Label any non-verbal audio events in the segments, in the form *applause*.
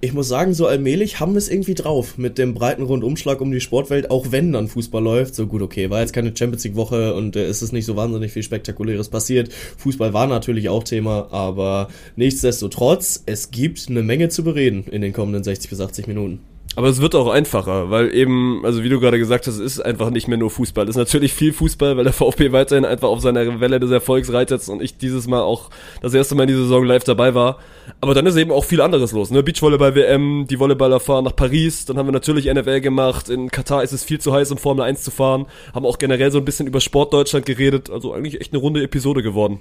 ich muss sagen, so allmählich haben wir es irgendwie drauf mit dem breiten Rundumschlag um die Sportwelt, auch wenn dann Fußball läuft. So gut, okay, war jetzt keine Champions League Woche und äh, es ist nicht so wahnsinnig viel Spektakuläres passiert. Fußball war natürlich auch Thema, aber nichtsdestotrotz, es gibt eine Menge zu bereden in den kommenden 60 bis 80 Minuten. Aber es wird auch einfacher, weil eben, also wie du gerade gesagt hast, es ist einfach nicht mehr nur Fußball. Es ist natürlich viel Fußball, weil der VfB weiterhin einfach auf seiner Welle des Erfolgs reitet und ich dieses Mal auch das erste Mal in dieser Saison live dabei war. Aber dann ist eben auch viel anderes los, ne? Beachvolleyball WM, die Volleyballer fahren nach Paris, dann haben wir natürlich NFL gemacht. In Katar ist es viel zu heiß, um Formel 1 zu fahren. Haben auch generell so ein bisschen über Sport Deutschland geredet. Also eigentlich echt eine runde Episode geworden.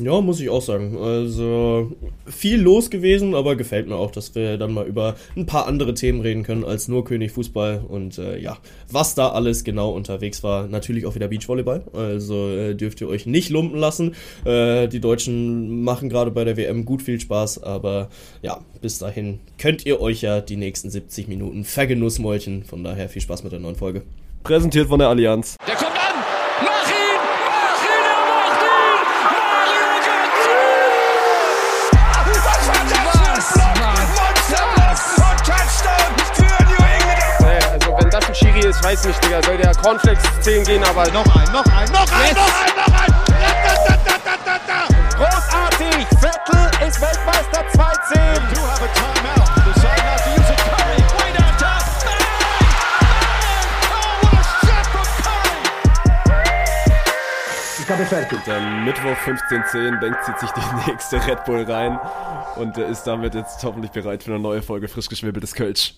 Ja, muss ich auch sagen. Also viel los gewesen, aber gefällt mir auch, dass wir dann mal über ein paar andere Themen reden können als nur König Fußball und äh, ja, was da alles genau unterwegs war. Natürlich auch wieder Beachvolleyball, also äh, dürft ihr euch nicht lumpen lassen. Äh, die Deutschen machen gerade bei der WM gut viel Spaß, aber ja, bis dahin könnt ihr euch ja die nächsten 70 Minuten vergenussmolchen. Von daher viel Spaß mit der neuen Folge. Präsentiert von der Allianz. Der kommt an! Weiß nicht, Digga, soll der Cornflakes 10 gehen, aber. Noch ein, noch ein, noch ein, yes. noch ein, noch ein! Großartig! Viertel ist Weltmeister 2-10. You have a timeout. Decide not to use it. Curry, way downtown. Oh, what a shot from Curry! Und am Mittwoch 15.10 Bank zieht sich die *laughs* nächste Red Bull rein und ist damit jetzt hoffentlich bereit für eine neue Folge frisch geschwebeltes Kölsch.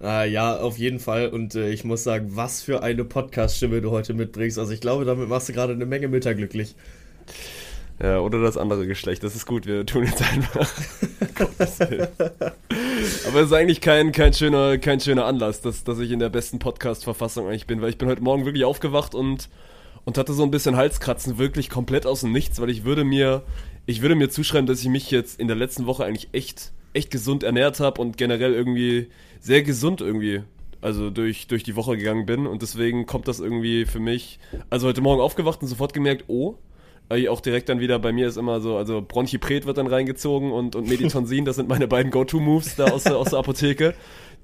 Ah, ja, auf jeden Fall. Und äh, ich muss sagen, was für eine Podcast-Stimme du heute mitbringst. Also ich glaube, damit machst du gerade eine Menge Mütter glücklich. Ja, oder das andere Geschlecht. Das ist gut, wir tun jetzt einfach. *laughs* Aber es ist eigentlich kein, kein, schöner, kein schöner Anlass, dass, dass ich in der besten Podcast-Verfassung eigentlich bin, weil ich bin heute Morgen wirklich aufgewacht und, und hatte so ein bisschen Halskratzen, wirklich komplett aus dem Nichts, weil ich würde mir, ich würde mir zuschreiben, dass ich mich jetzt in der letzten Woche eigentlich echt, echt gesund ernährt habe und generell irgendwie sehr gesund irgendwie also durch, durch die Woche gegangen bin und deswegen kommt das irgendwie für mich, also heute Morgen aufgewacht und sofort gemerkt, oh, auch direkt dann wieder, bei mir ist immer so, also Bronchipret wird dann reingezogen und, und Meditonsin, das sind meine beiden Go-To-Moves da aus der, aus der Apotheke.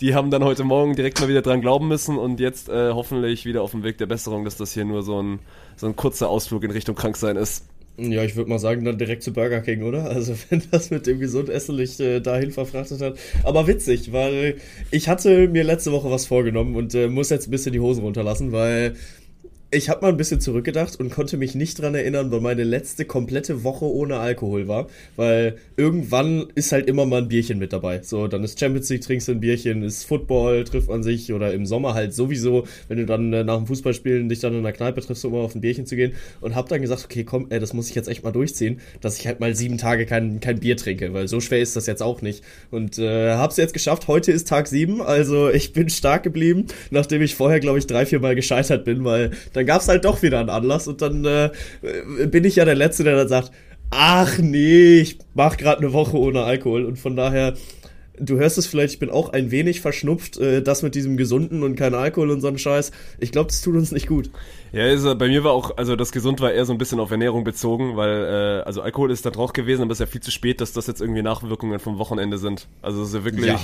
Die haben dann heute Morgen direkt mal wieder dran glauben müssen und jetzt äh, hoffentlich wieder auf dem Weg der Besserung, dass das hier nur so ein, so ein kurzer Ausflug in Richtung Kranksein ist. Ja, ich würde mal sagen, dann direkt zu Burger King, oder? Also, *laughs* wenn das mit dem Gesundessen nicht äh, dahin verfrachtet hat. Aber witzig, weil ich hatte mir letzte Woche was vorgenommen und äh, muss jetzt ein bisschen die Hosen runterlassen, weil ich habe mal ein bisschen zurückgedacht und konnte mich nicht dran erinnern, weil meine letzte komplette Woche ohne Alkohol war. Weil irgendwann ist halt immer mal ein Bierchen mit dabei. So, dann ist Champions League, trinkst du ein Bierchen, ist Football, trifft man sich oder im Sommer halt sowieso, wenn du dann äh, nach dem Fußballspielen dich dann in der Kneipe triffst, um mal auf ein Bierchen zu gehen. Und hab dann gesagt, okay, komm, ey, das muss ich jetzt echt mal durchziehen, dass ich halt mal sieben Tage kein, kein Bier trinke, weil so schwer ist das jetzt auch nicht. Und äh, hab's jetzt geschafft. Heute ist Tag sieben, also ich bin stark geblieben, nachdem ich vorher, glaube ich, drei, vier Mal gescheitert bin, weil dann gab es halt doch wieder einen Anlass und dann äh, bin ich ja der Letzte, der dann sagt, ach nee, ich mach gerade eine Woche ohne Alkohol und von daher du hörst es vielleicht, ich bin auch ein wenig verschnupft, äh, das mit diesem Gesunden und kein Alkohol und so ein Scheiß. Ich glaube, das tut uns nicht gut. Ja, ist, bei mir war auch, also das Gesund war eher so ein bisschen auf Ernährung bezogen, weil, äh, also Alkohol ist da drauf gewesen, aber es ist ja viel zu spät, dass das jetzt irgendwie Nachwirkungen vom Wochenende sind. Also es ist ja wirklich. Ja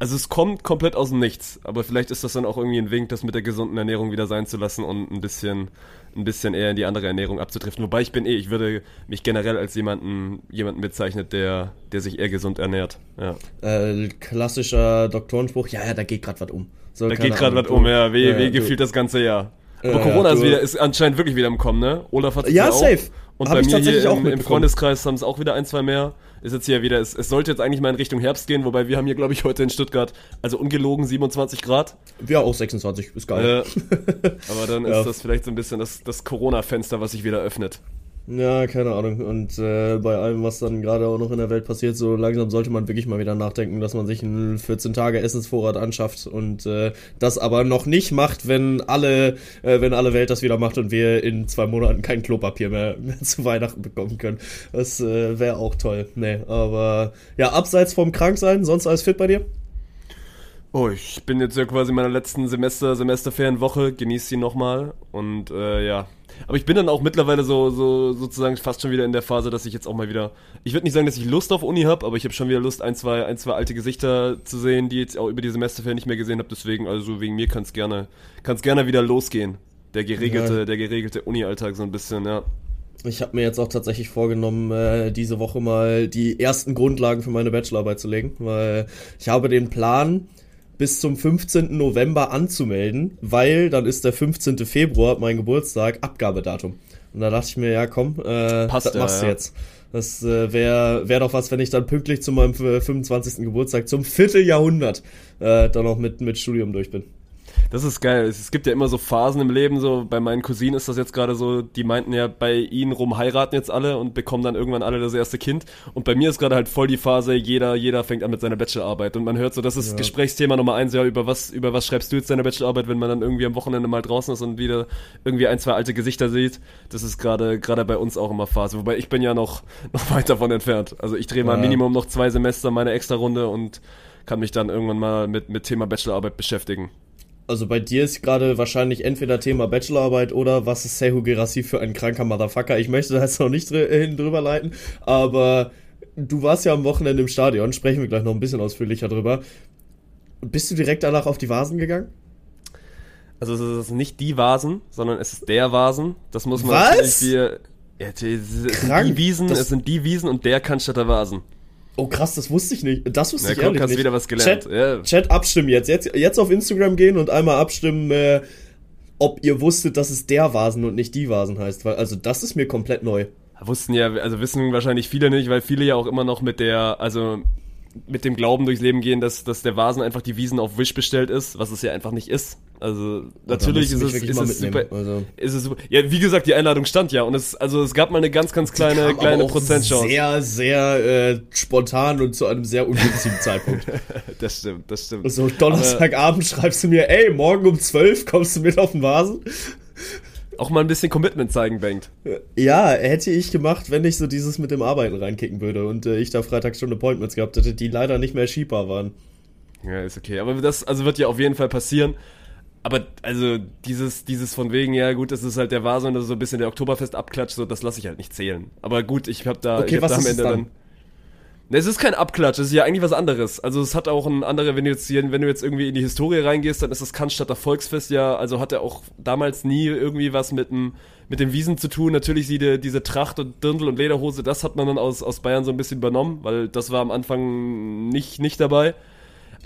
also es kommt komplett aus dem Nichts, aber vielleicht ist das dann auch irgendwie ein Wink, das mit der gesunden Ernährung wieder sein zu lassen und ein bisschen, ein bisschen eher in die andere Ernährung abzudriften. Wobei ich bin eh, ich würde mich generell als jemanden, jemanden bezeichnet, der, der sich eher gesund ernährt. Ja. Äh, klassischer Doktorenspruch, ja, ja, da geht gerade was um. So, da geht gerade was um, ja, wie, ja, wie gefühlt das ganze Jahr. Aber Corona ist, wieder, ist anscheinend wirklich wieder im Kommen, ne? Olaf hat es ja, safe. Und Hab bei mir hier im, im Freundeskreis haben es auch wieder ein, zwei mehr. Ist jetzt hier wieder, es, es sollte jetzt eigentlich mal in Richtung Herbst gehen, wobei wir haben hier, glaube ich, heute in Stuttgart, also ungelogen 27 Grad. Ja, auch 26, ist geil. Äh, *laughs* aber dann ist ja. das vielleicht so ein bisschen das, das Corona-Fenster, was sich wieder öffnet. Ja, keine Ahnung. Und äh, bei allem, was dann gerade auch noch in der Welt passiert, so langsam sollte man wirklich mal wieder nachdenken, dass man sich einen 14 Tage Essensvorrat anschafft und äh, das aber noch nicht macht, wenn alle, äh, wenn alle Welt das wieder macht und wir in zwei Monaten kein Klopapier mehr, *laughs* mehr zu Weihnachten bekommen können. Das äh, wäre auch toll. Nee, aber ja, abseits vom Kranksein, sonst alles fit bei dir? Oh, ich bin jetzt ja quasi in meiner letzten Semester, Semesterferienwoche, genieße sie nochmal und äh, ja. Aber ich bin dann auch mittlerweile so, so sozusagen fast schon wieder in der Phase, dass ich jetzt auch mal wieder. Ich würde nicht sagen, dass ich Lust auf Uni habe, aber ich habe schon wieder Lust, ein zwei, ein, zwei alte Gesichter zu sehen, die jetzt auch über die Semesterferien nicht mehr gesehen habe. Deswegen, also wegen mir kann es gerne, kann's gerne wieder losgehen. Der geregelte, Ja. der geregelte Uni-Alltag so ein bisschen, ja. Ich habe mir jetzt auch tatsächlich vorgenommen, äh, diese Woche mal die ersten Grundlagen für meine Bachelorarbeit zu legen, weil ich habe den Plan, bis zum 15. November anzumelden, weil dann ist der 15. Februar, mein Geburtstag, Abgabedatum. Und da dachte ich mir, ja komm, äh, Passt das ja, machst du ja. jetzt. Das äh, wäre wär doch was, wenn ich dann pünktlich zu meinem äh, 25. Geburtstag zum Vierteljahrhundert äh, dann auch mit, mit Studium durch bin. Das ist geil. Es gibt ja immer so Phasen im Leben, so bei meinen Cousinen ist das jetzt gerade so, die meinten ja, bei ihnen rum heiraten jetzt alle und bekommen dann irgendwann alle das erste Kind. Und bei mir ist gerade halt voll die Phase, jeder, jeder fängt an mit seiner Bachelorarbeit. Und man hört so, das ist Gesprächsthema Nummer eins, ja, über was, über was schreibst du jetzt deine Bachelorarbeit, wenn man dann irgendwie am Wochenende mal draußen ist und wieder irgendwie ein, zwei alte Gesichter sieht. Das ist gerade, gerade bei uns auch immer Phase. Wobei ich bin ja noch, *laughs* noch weit davon entfernt. Also ich drehe mal Ja. Minimum noch zwei Semester meine extra Runde und kann mich dann irgendwann mal mit, mit Thema Bachelorarbeit beschäftigen. Also bei dir ist gerade wahrscheinlich entweder Thema Bachelorarbeit oder was ist Sehu Gerassi für ein kranker Motherfucker. Ich möchte da jetzt noch nicht dr hin drüber leiten, aber du warst ja am Wochenende im Stadion, sprechen wir gleich noch ein bisschen ausführlicher drüber. Bist du direkt danach auf die Vasen gegangen? Also es ist nicht die Vasen, sondern es ist der Vasen. Das muss man Was? natürlich hier. Ja, es sind Krank. die Wiesen, es sind die Wiesen und der Cannstatter Vasen. Oh krass, das wusste ich nicht. Das wusste Na ich guck, ehrlich hast nicht. wieder was gelernt. Chat, Ja. Chat abstimmen jetzt. jetzt. Jetzt auf Instagram gehen und einmal abstimmen, äh, ob ihr wusstet, dass es der Vasen und nicht die Vasen heißt. Weil, also das ist mir komplett neu. Wussten ja, also wissen wahrscheinlich viele nicht, weil viele ja auch immer noch mit der, also mit dem Glauben durchs Leben gehen, dass, dass der Vasen einfach die Wiesen auf Wish bestellt ist, was es ja einfach nicht ist. Also natürlich ist es, ist es super. Also- Ist es super. Ja, wie gesagt, die Einladung stand ja und es, also es gab mal eine ganz, ganz kleine, kleine Prozentchance. Sehr, sehr äh, spontan und zu einem sehr ungünstigen Zeitpunkt. *laughs* Das stimmt, das stimmt. So, Donnerstagabend schreibst du mir, ey, morgen um 12 kommst du mit auf den Vasen? Auch mal ein bisschen Commitment zeigen, Bengt. Ja, hätte ich gemacht, wenn ich so dieses mit dem Arbeiten reinkicken würde und äh, ich da freitags schon Appointments gehabt hätte, die leider nicht mehr schiebbar waren. Ja, ist okay. Aber das also wird ja auf jeden Fall passieren. Aber also dieses, dieses von wegen, ja gut, das ist halt der Vase und das ist so ein bisschen der Oktoberfest abklatsch, so das lasse ich halt nicht zählen. Aber gut, ich habe da, Okay, ich hab was da am Ende dann? dann. Ne, Es ist kein Abklatsch, es ist ja eigentlich was anderes. Also es hat auch ein anderer, wenn du jetzt hier, wenn du jetzt irgendwie in die Historie reingehst, dann ist das Cannstatter Volksfest ja, also hat er auch damals nie irgendwie was mit dem, mit dem Wiesen zu tun. Natürlich diese, diese Tracht und Dirndl und Lederhose, das hat man dann aus, aus Bayern so ein bisschen übernommen, weil das war am Anfang nicht, nicht dabei.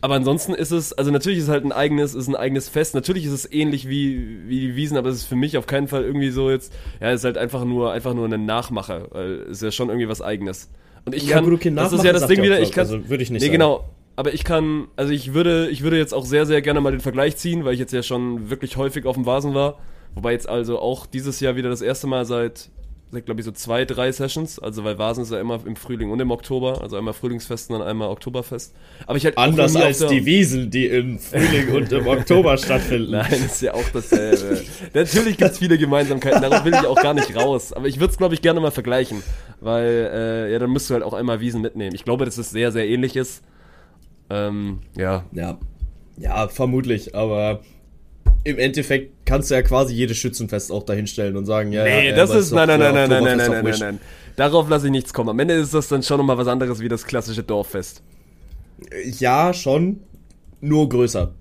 Aber ansonsten ist es, also natürlich ist es halt ein eigenes, ist ein eigenes Fest. Natürlich ist es ähnlich wie, wie die Wiesen, aber es ist für mich auf keinen Fall irgendwie so jetzt, ja, es ist halt einfach nur, einfach nur ein Nachmacher, weil es ist ja schon irgendwie was eigenes. Und ich Ja, kann, gut, das ist ja das Ding wieder, ich kann, also würde ich nicht nee, sagen. genau, aber ich kann, also ich würde, ich würde jetzt auch sehr, sehr gerne mal den Vergleich ziehen, weil ich jetzt ja schon wirklich häufig auf dem Vasen war. Wobei jetzt also auch dieses Jahr wieder das erste Mal seit glaube ich so zwei, drei Sessions. Also weil Vasen ist ja immer im Frühling und im Oktober. Also einmal Frühlingsfest und dann einmal Oktoberfest. Aber ich halt Anders als die Wiesen, die im Frühling und im Oktober stattfinden. *laughs* Nein, ist ja auch dasselbe. Natürlich gibt's viele Gemeinsamkeiten, darauf will ich auch gar nicht raus. Aber ich würde es, glaube ich, gerne mal vergleichen. Weil, äh, ja, dann müsst du halt auch einmal Wiesen mitnehmen. Ich glaube, dass es sehr, sehr ähnlich ist. Ähm, ja. Ja. Ja, vermutlich, aber im Endeffekt kannst du ja quasi jedes Schützenfest auch dahinstellen und sagen, ja, Nee, ja, das ist, nein, nein, nein, nein, nein, nein, nein, nein, nein. Darauf lasse ich nichts kommen. Am Ende ist das dann schon nochmal was anderes wie das klassische Dorffest. Ja, schon, nur größer.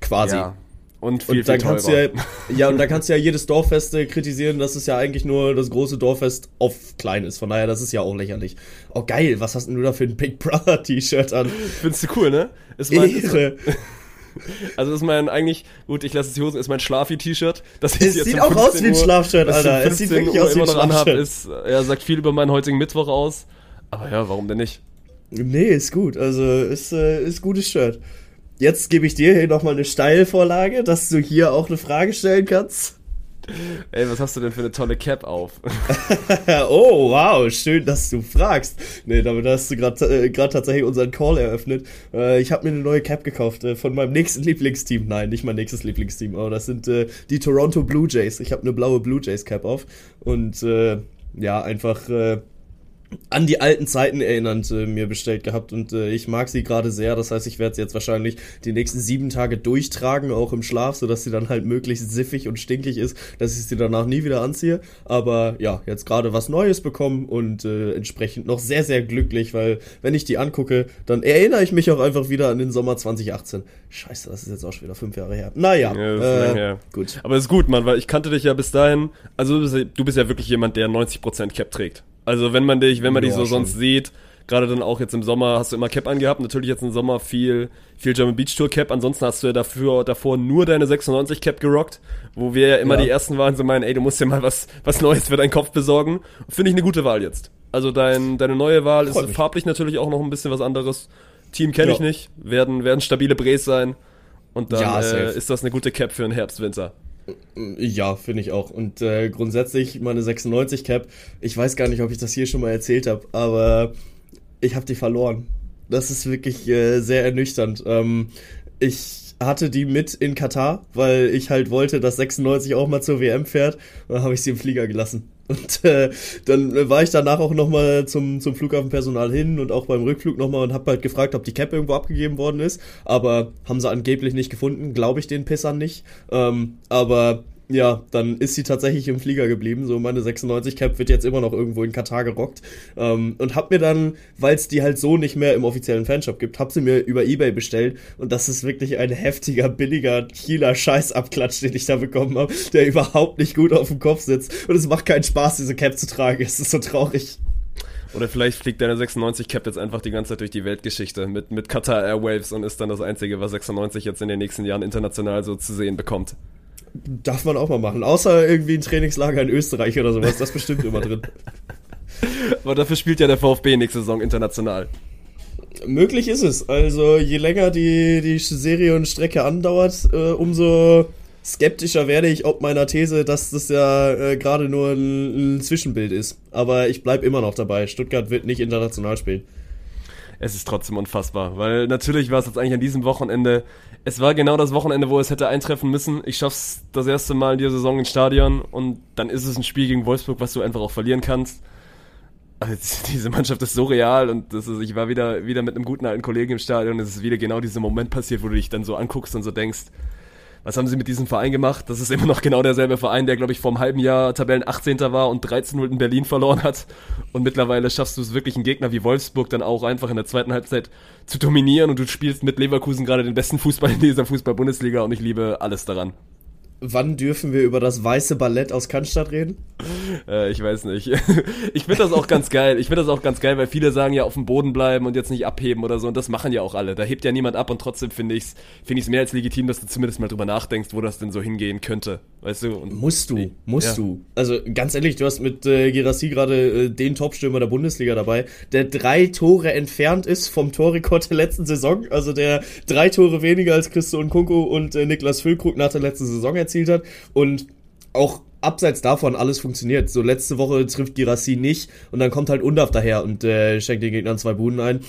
Quasi. Ja. Und viel, Und dann viel kannst du ja, ja, und dann kannst du ja jedes Dorffest äh, kritisieren, dass es ja eigentlich nur das große Dorffest auf klein ist. Von daher, das ist ja auch lächerlich. Oh geil, was hast denn du da für ein Big Brother T-Shirt an? Findest du cool, ne? Ist mein, ist, *laughs* Also ist mein eigentlich, gut, ich lasse es die Hosen, ist mein Schlafi-T-Shirt. Das Es sieht um auch aus 15 wie ein Uhr- um Alter. Es sieht 15 wirklich Uhr aus wie ein Schlafshirt. ist, ja, sagt viel über meinen heutigen Mittwoch aus. Aber ja, warum denn nicht? Nee, ist gut. Also ist, äh, ist gutes Shirt. Jetzt gebe ich dir hier nochmal eine Steilvorlage, dass du hier auch eine Frage stellen kannst. Ey, was hast du denn für eine tolle Cap auf? *laughs* oh, wow, schön, dass du fragst. Nee, damit hast du gerade äh, tatsächlich unseren Call eröffnet. Äh, ich habe mir eine neue Cap gekauft äh, von meinem nächsten Lieblingsteam. Nein, nicht mein nächstes Lieblingsteam, aber das sind äh, die Toronto Blue Jays. Ich habe eine blaue Blue Jays Cap auf und äh, ja, einfach äh, an die alten Zeiten erinnernd äh, mir bestellt gehabt und äh, ich mag sie gerade sehr. Das heißt, ich werde sie jetzt wahrscheinlich die nächsten sieben Tage durchtragen, auch im Schlaf, sodass sie dann halt möglichst siffig und stinkig ist, dass ich sie danach nie wieder anziehe. Aber ja, jetzt gerade was Neues bekommen und äh, entsprechend noch sehr, sehr glücklich, weil wenn ich die angucke, dann erinnere ich mich auch einfach wieder an den Sommer 2018. Scheiße, das ist jetzt auch schon wieder fünf Jahre her. Naja, Ja, äh, gut. Aber ist gut, Mann, weil ich kannte dich ja bis dahin. Also du bist ja, du bist ja wirklich jemand, der 90% Cap trägt. Also wenn man dich, wenn man dich Ja, so schon. sonst sieht, gerade dann auch jetzt im Sommer hast du immer Cap angehabt. Natürlich jetzt im Sommer viel, viel German Beach Tour Cap. Ansonsten hast du ja dafür, davor nur deine 96 Cap gerockt, wo wir ja immer Ja. die ersten waren, so meinen, ey, du musst dir mal was, was Neues für deinen Kopf besorgen. Finde ich eine gute Wahl jetzt. Also dein, deine neue Wahl Freut ist mich. farblich natürlich auch noch ein bisschen was anderes. Team kenne ich Ja. nicht, werden, werden stabile Brees sein. Und dann Ja, äh, ist das eine gute Cap für den Herbst, Winter. Ja, finde ich auch. Und äh, grundsätzlich meine 96 Cap, ich weiß gar nicht, ob ich das hier schon mal erzählt habe, aber ich habe die verloren. Das ist wirklich äh, sehr ernüchternd. Ähm, ich hatte die mit in Katar, weil ich halt wollte, dass 96 auch mal zur WM fährt. Und dann habe ich sie im Flieger gelassen. Und äh, dann war ich danach auch nochmal zum, zum Flughafenpersonal hin und auch beim Rückflug nochmal und habe halt gefragt, ob die Cap irgendwo abgegeben worden ist. Aber haben sie angeblich nicht gefunden, glaube ich den Pissern nicht. Ähm, aber ja, dann ist sie tatsächlich im Flieger geblieben. So meine 96 Cap wird jetzt immer noch irgendwo in Katar gerockt. Ähm, und hab mir dann, weil es die halt so nicht mehr im offiziellen Fanshop gibt, hab sie mir über Ebay bestellt. Und das ist wirklich ein heftiger, billiger Kieler Scheißabklatsch, den ich da bekommen habe, der überhaupt nicht gut auf dem Kopf sitzt. Und es macht keinen Spaß, diese Cap zu tragen. Es ist so traurig. Oder vielleicht fliegt deine 96 Cap jetzt einfach die ganze Zeit durch die Weltgeschichte mit, mit Qatar Airwaves und ist dann das Einzige, was 96 jetzt in den nächsten Jahren international so zu sehen bekommt. Darf man auch mal machen. Außer irgendwie ein Trainingslager in Österreich oder sowas. Das ist bestimmt immer drin. *laughs* Aber dafür spielt ja der VfB nächste Saison international. Möglich ist es. Also je länger die, die Serie und Strecke andauert, äh, umso skeptischer werde ich ob meiner These, dass das ja äh, gerade nur ein, ein Zwischenbild ist. Aber ich bleib immer noch dabei. Stuttgart wird nicht international spielen. Es ist trotzdem unfassbar, weil natürlich war es jetzt eigentlich an diesem Wochenende, es war genau das Wochenende, wo es hätte eintreffen müssen. Ich schaff's das erste Mal in dieser Saison ins Stadion und dann ist es ein Spiel gegen Wolfsburg, was du einfach auch verlieren kannst. Also *laughs* diese Mannschaft ist so real und das ist, ich war wieder, wieder mit einem guten alten Kollegen im Stadion und es ist wieder genau dieser Moment passiert, wo du dich dann so anguckst und so denkst, was haben sie mit diesem Verein gemacht? Das ist immer noch genau derselbe Verein, der, glaube ich, vor einem halben Jahr Tabellen 18. war und 13-0 in Berlin verloren hat. Und mittlerweile schaffst du es wirklich, einen Gegner wie Wolfsburg dann auch einfach in der zweiten Halbzeit zu dominieren und du spielst mit Leverkusen gerade den besten Fußball in dieser Fußball-Bundesliga und ich liebe alles daran. Wann dürfen wir über das weiße Ballett aus Cannstatt reden? Äh, ich weiß nicht. *laughs* Ich finde das auch ganz geil. Ich finde das auch ganz geil, weil viele sagen ja auf dem Boden bleiben und jetzt nicht abheben oder so. Und das machen ja auch alle. Da hebt ja niemand ab und trotzdem finde ich es find ich's mehr als legitim, dass du zumindest mal drüber nachdenkst, wo das denn so hingehen könnte. Weißt du? Und Musst du, musst Ja. du. Also ganz ehrlich, du hast mit äh, Gerassi gerade äh, den Topstürmer der Bundesliga dabei, der drei Tore entfernt ist vom Torrekord der letzten Saison. Also der drei Tore weniger als Christo und Kunko und äh, Niklas Füllkrug nach der letzten Saison erzielt hat. Und auch abseits davon alles funktioniert. So letzte Woche trifft Girassi nicht und dann kommt halt Undaf daher und äh, schenkt den Gegnern zwei Buden ein.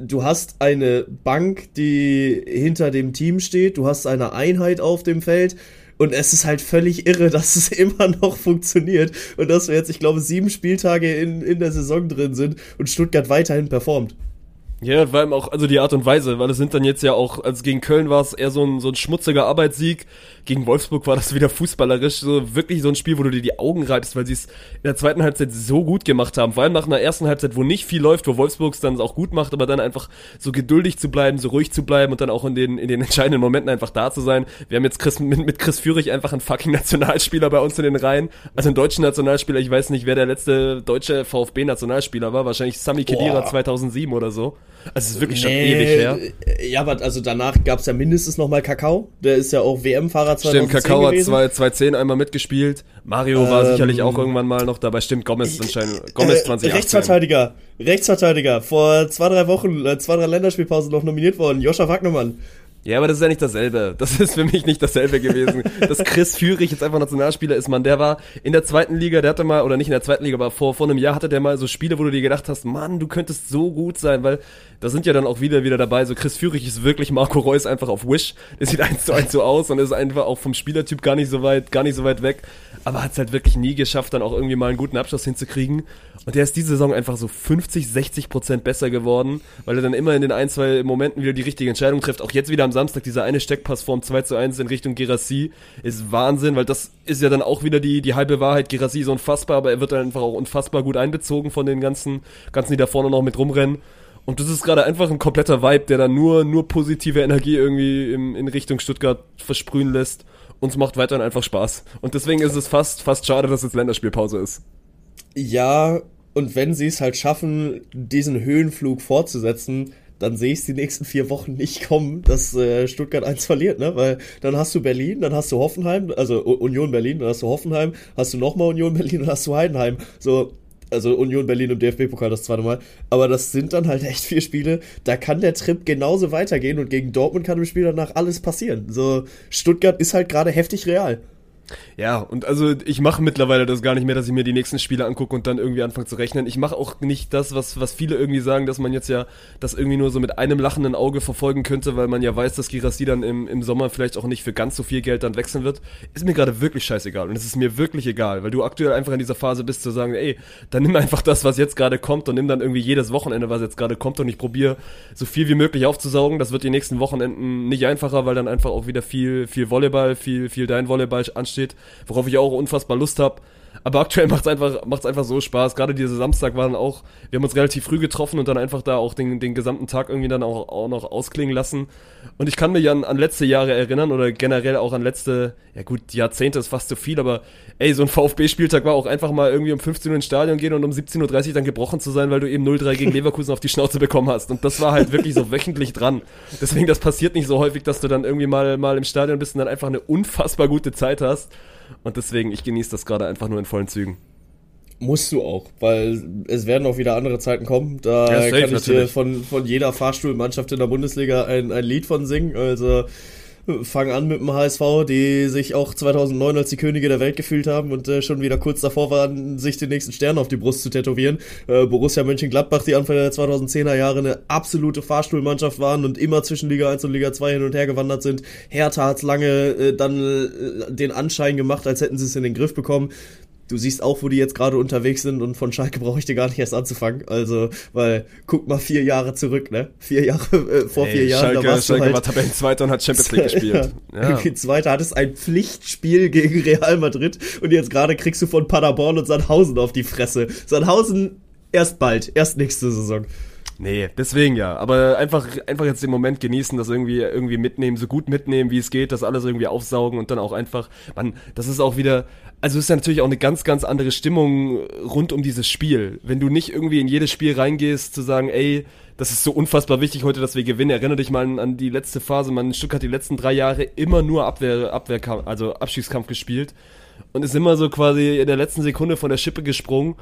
Du hast eine Bank, die hinter dem Team steht, du hast eine Einheit auf dem Feld und es ist halt völlig irre, *laughs* dass es immer noch funktioniert und dass wir jetzt, ich glaube, sieben Spieltage in, in der Saison drin sind und Stuttgart weiterhin performt. Ja, vor allem auch, also die Art und Weise, weil es sind dann jetzt ja auch, also gegen Köln war es eher so ein, so ein schmutziger Arbeitssieg, gegen Wolfsburg war das wieder fußballerisch, so wirklich so ein Spiel, wo du dir die Augen reibst, weil sie es in der zweiten Halbzeit so gut gemacht haben, vor allem nach einer ersten Halbzeit, wo nicht viel läuft, wo Wolfsburg es dann auch gut macht, aber dann einfach so geduldig zu bleiben, so ruhig zu bleiben und dann auch in den, in den entscheidenden Momenten einfach da zu sein. Wir haben jetzt Chris, mit, mit Chris Führig einfach einen fucking *laughs* Nationalspieler bei uns in den Reihen, also einen deutschen Nationalspieler, ich weiß nicht, wer der letzte deutsche VfB-Nationalspieler war, wahrscheinlich Sami Khedira Boah. 2007 oder so. Also es ist wirklich schon ewig her. äh, Ja, aber also danach gab es ja mindestens noch mal Kakao. Der ist ja auch WM-Fahrer 2010 Stimmt, Kakao hat gewesen. zwei- 2010 einmal mitgespielt. Mario war Ähm, sicherlich auch irgendwann mal noch dabei. Stimmt, Gomez anscheinend. Gomez Äh, 2018. Rechtsverteidiger, Rechtsverteidiger, vor zwei, drei Wochen, äh, zwei, drei Länderspielpausen noch nominiert worden, Joscha Wagnermann. Ja, aber das ist ja nicht dasselbe. Das ist für mich nicht dasselbe gewesen. Dass Chris Führig jetzt einfach Nationalspieler ist, man, der war in der zweiten Liga, der hatte mal, oder nicht in der zweiten Liga, aber vor, vor einem Jahr hatte der mal so Spiele, wo du dir gedacht hast, Mann, du könntest so gut sein, weil da sind ja dann auch wieder wieder dabei, so Chris Führig ist wirklich Marco Reus einfach auf Wish. Der sieht eins zu eins so aus und ist einfach auch vom Spielertyp gar nicht so weit, gar nicht so weit weg. Aber hat es halt wirklich nie geschafft, dann auch irgendwie mal einen guten Abschluss hinzukriegen. Und der ist diese Saison einfach so 50, 60 Prozent besser geworden, weil er dann immer in den ein, zwei Momenten wieder die richtige Entscheidung trifft. Auch jetzt wieder am Samstag dieser eine Steckpassform 2 zu 1 in Richtung Gerassi ist Wahnsinn, weil das ist ja dann auch wieder die, die halbe Wahrheit. Gerassi ist unfassbar, aber er wird dann einfach auch unfassbar gut einbezogen von den ganzen, ganzen, die da vorne noch mit rumrennen. Und das ist gerade einfach ein kompletter Vibe, der dann nur, nur positive Energie irgendwie in, in Richtung Stuttgart versprühen lässt. Uns macht weiterhin einfach Spaß. Und deswegen ist es fast, fast schade, dass jetzt Länderspielpause ist. Ja, und wenn sie es halt schaffen, diesen Höhenflug fortzusetzen, dann sehe ich es die nächsten vier Wochen nicht kommen, dass äh, Stuttgart eins verliert, ne? Weil dann hast du Berlin, dann hast du Hoffenheim, also Union Berlin, dann hast du Hoffenheim, hast du nochmal Union Berlin, dann hast du Heidenheim. So, also Union Berlin im DFB-Pokal das zweite Mal. Aber das sind dann halt echt vier Spiele. Da kann der Trip genauso weitergehen und gegen Dortmund kann im Spiel danach alles passieren. So, Stuttgart ist halt gerade heftig real. Ja, und also ich mache mittlerweile das gar nicht mehr, dass ich mir die nächsten Spiele angucke und dann irgendwie anfange zu rechnen. Ich mache auch nicht das, was, was viele irgendwie sagen, dass man jetzt ja das irgendwie nur so mit einem lachenden Auge verfolgen könnte, weil man ja weiß, dass Girassi dann im, im Sommer vielleicht auch nicht für ganz so viel Geld dann wechseln wird. Ist mir gerade wirklich scheißegal und es ist mir wirklich egal, weil du aktuell einfach in dieser Phase bist zu sagen, ey, dann nimm einfach das, was jetzt gerade kommt und nimm dann irgendwie jedes Wochenende, was jetzt gerade kommt und ich probiere so viel wie möglich aufzusaugen. Das wird die nächsten Wochenenden nicht einfacher, weil dann einfach auch wieder viel, viel Volleyball, viel, viel dein Volleyball ansteht steht, worauf ich auch unfassbar Lust habe. Aber aktuell macht es einfach, macht's einfach so Spaß. Gerade dieser Samstag waren auch, wir haben uns relativ früh getroffen und dann einfach da auch den, den gesamten Tag irgendwie dann auch, auch noch ausklingen lassen. Und ich kann mich an, an letzte Jahre erinnern oder generell auch an letzte, ja gut, Jahrzehnte ist fast zu viel, aber ey, so ein VfB-Spieltag war auch einfach mal irgendwie um 15 Uhr ins Stadion gehen und um 17.30 Uhr dann gebrochen zu sein, weil du eben 0-3 gegen *laughs* Leverkusen auf die Schnauze bekommen hast. Und das war halt wirklich so wöchentlich dran. Deswegen, das passiert nicht so häufig, dass du dann irgendwie mal, mal im Stadion bist und dann einfach eine unfassbar gute Zeit hast. Und deswegen, ich genieße das gerade einfach nur in vollen Zügen. Musst du auch, weil es werden auch wieder andere Zeiten kommen. Da ja, kann ich natürlich. dir von, von jeder Fahrstuhlmannschaft in der Bundesliga ein, ein Lied von singen. Also fang an mit dem HSV, die sich auch 2009 als die Könige der Welt gefühlt haben und äh, schon wieder kurz davor waren, sich den nächsten Stern auf die Brust zu tätowieren. Äh, Borussia Mönchengladbach, die Anfang der 2010er Jahre eine absolute Fahrstuhlmannschaft waren und immer zwischen Liga 1 und Liga 2 hin und her gewandert sind. Hertha hat lange äh, dann äh, den Anschein gemacht, als hätten sie es in den Griff bekommen du siehst auch, wo die jetzt gerade unterwegs sind und von Schalke brauche ich dir gar nicht erst anzufangen. Also, weil, guck mal vier Jahre zurück, ne? Vier Jahre, äh, vor hey, vier Jahren. Schalke, da warst Schalke halt, war Tabellenzweiter und hat Champions League *laughs* gespielt. Ja. ja. Zweiter hattest ein Pflichtspiel gegen Real Madrid und jetzt gerade kriegst du von Paderborn und Sandhausen auf die Fresse. Sandhausen erst bald, erst nächste Saison. Nee, deswegen ja. Aber einfach, einfach jetzt den Moment genießen, das irgendwie, irgendwie mitnehmen, so gut mitnehmen, wie es geht, das alles irgendwie aufsaugen und dann auch einfach, man, das ist auch wieder, also es ist ja natürlich auch eine ganz, ganz andere Stimmung rund um dieses Spiel. Wenn du nicht irgendwie in jedes Spiel reingehst, zu sagen, ey, das ist so unfassbar wichtig heute, dass wir gewinnen. Erinnere dich mal an, die letzte Phase. Man, Stück hat die letzten drei Jahre immer nur Abwehr, Abwehrkampf, also Abstiegskampf gespielt und ist immer so quasi in der letzten Sekunde von der Schippe gesprungen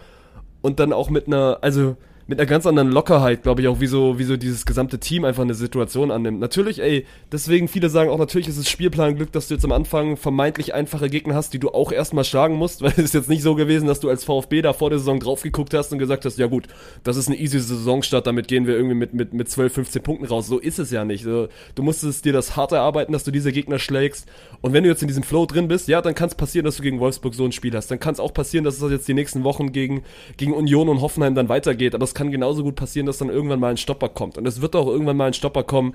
und dann auch mit einer, also mit einer ganz anderen Lockerheit, glaube ich, auch wie so, wie so dieses gesamte Team einfach eine Situation annimmt. Natürlich, ey, deswegen viele sagen auch, natürlich ist es Spielplanglück, dass du jetzt am Anfang vermeintlich einfache Gegner hast, die du auch erstmal schlagen musst, *laughs* weil es ist jetzt nicht so gewesen, dass du als VfB da vor der Saison drauf geguckt hast und gesagt hast, ja gut, das ist eine easy Saisonstart, damit gehen wir irgendwie mit, mit, mit 12, 15 Punkten raus. So ist es ja nicht. Du musstest dir das hart erarbeiten, dass du diese Gegner schlägst. Und wenn du jetzt in diesem Flow drin bist, ja, dann kann es passieren, dass du gegen Wolfsburg so ein Spiel hast. Dann kann es auch passieren, dass es jetzt die nächsten Wochen gegen, gegen Union und Hoffenheim dann weitergeht. Aber es kann genauso gut passieren, dass dann irgendwann mal ein Stopper kommt. Und es wird auch irgendwann mal ein Stopper kommen.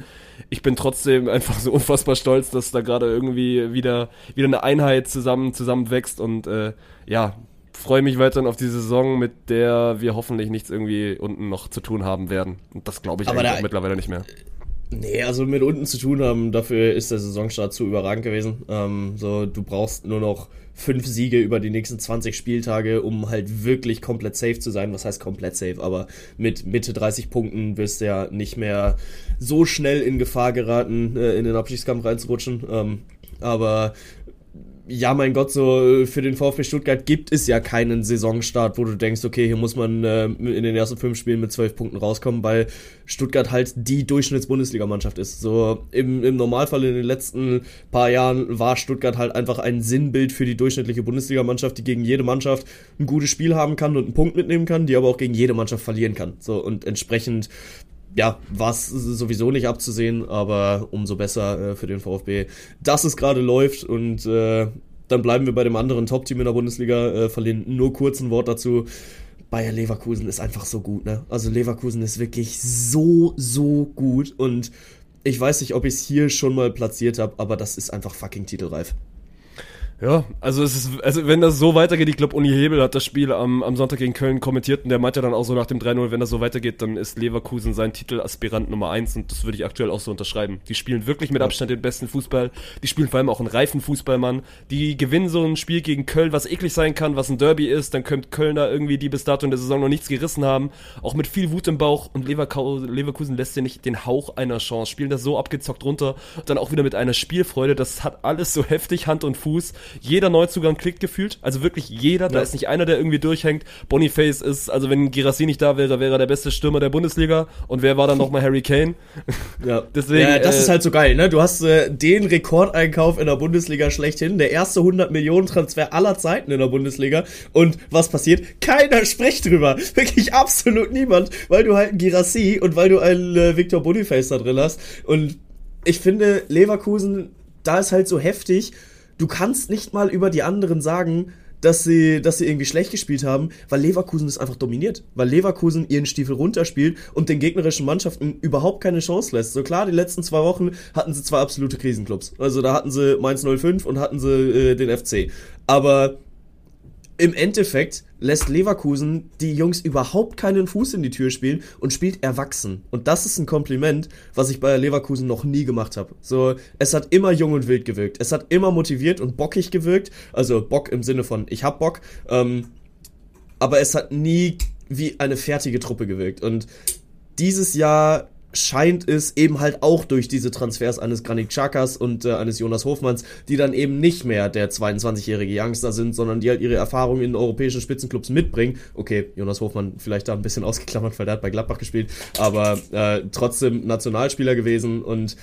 Ich bin trotzdem *laughs* einfach so unfassbar stolz, dass da gerade irgendwie wieder, wieder eine Einheit zusammen, zusammen wächst und äh, ja, freue mich weiterhin auf die Saison, mit der wir hoffentlich nichts irgendwie unten noch zu tun haben werden. Und das glaube ich Aber eigentlich mittlerweile nicht mehr. Nee, also mit unten zu tun haben, dafür ist der Saisonstart zu überragend gewesen. Ähm, so, du brauchst nur noch fünf Siege über die nächsten 20 Spieltage, um halt wirklich komplett safe zu sein. Was heißt komplett safe? Aber mit Mitte 30 Punkten wirst du ja nicht mehr so schnell in Gefahr geraten, äh, in den Abschiedskampf reinzurutschen. Ähm, aber ja, mein Gott, so für den VfB Stuttgart gibt es ja keinen Saisonstart, wo du denkst, okay, hier muss man äh, in den ersten fünf Spielen mit zwölf Punkten rauskommen, weil Stuttgart halt die Durchschnitts-Bundesligamannschaft ist. So im, im Normalfall in den letzten paar Jahren war Stuttgart halt einfach ein Sinnbild für die durchschnittliche Bundesligamannschaft, die gegen jede Mannschaft ein gutes Spiel haben kann und einen Punkt mitnehmen kann, die aber auch gegen jede Mannschaft verlieren kann. So und entsprechend ja, war es sowieso nicht abzusehen, aber umso besser äh, für den VfB, dass es gerade läuft und äh, dann bleiben wir bei dem anderen Top-Team in der Bundesliga, äh, verlieren nur kurz ein Wort dazu. Bayer Leverkusen ist einfach so gut, ne? Also Leverkusen ist wirklich so, so gut und ich weiß nicht, ob ich es hier schon mal platziert habe, aber das ist einfach fucking titelreif. Ja, also es ist, also wenn das so weitergeht, ich glaube, Uni Hebel hat das Spiel am, am Sonntag gegen Köln kommentiert und der meinte dann auch so nach dem 3-0, wenn das so weitergeht, dann ist Leverkusen sein Titelaspirant Nummer 1 und das würde ich aktuell auch so unterschreiben. Die spielen wirklich mit Abstand den besten Fußball, die spielen vor allem auch einen reifen Fußballmann, die gewinnen so ein Spiel gegen Köln, was eklig sein kann, was ein Derby ist, dann könnte Kölner irgendwie, die bis dato in der Saison noch nichts gerissen haben, auch mit viel Wut im Bauch und Leverkusen lässt dir nicht den Hauch einer Chance, spielen das so abgezockt runter, dann auch wieder mit einer Spielfreude, das hat alles so heftig Hand und Fuß, jeder Neuzugang klickt gefühlt. Also wirklich jeder. Da ist nicht einer, der irgendwie durchhängt. Boniface ist, also wenn Girassi nicht da wäre, wäre er der beste Stürmer der Bundesliga. Und wer war dann nochmal Harry Kane? *laughs* Ja. *laughs* Deswegen, ja, das äh, ist halt so geil, ne? Du hast äh, den Rekordeinkauf in der Bundesliga schlechthin. Der erste 100 Millionen Transfer aller Zeiten in der Bundesliga. Und was passiert? Keiner *laughs* spricht drüber. Wirklich absolut niemand. Weil du halt einen Girassi und weil du einen äh, Victor Boniface da drin hast. Und ich finde, Leverkusen, da ist halt so heftig du kannst nicht mal über die anderen sagen, dass sie, dass sie irgendwie schlecht gespielt haben, weil Leverkusen ist einfach dominiert. Weil Leverkusen ihren Stiefel runterspielt und den gegnerischen Mannschaften überhaupt keine Chance lässt. So klar, die letzten zwei Wochen hatten sie zwei absolute Krisenclubs. Also da hatten sie Mainz 05 und hatten sie äh, den FC. Aber im Endeffekt lässt Leverkusen die Jungs überhaupt keinen Fuß in die Tür spielen und spielt erwachsen. Und das ist ein Kompliment, was ich bei Leverkusen noch nie gemacht habe. So, es hat immer jung und wild gewirkt. Es hat immer motiviert und bockig gewirkt. Also Bock im Sinne von ich hab Bock. Ähm, aber es hat nie wie eine fertige Truppe gewirkt. Und dieses Jahr scheint es eben halt auch durch diese Transfers eines Granit Xhakas und äh, eines Jonas Hofmanns, die dann eben nicht mehr der 22-jährige Youngster sind, sondern die halt ihre Erfahrung in europäischen Spitzenclubs mitbringen. Okay, Jonas Hofmann vielleicht da ein bisschen *laughs* ausgeklammert, weil der hat bei Gladbach gespielt, aber äh, trotzdem Nationalspieler gewesen und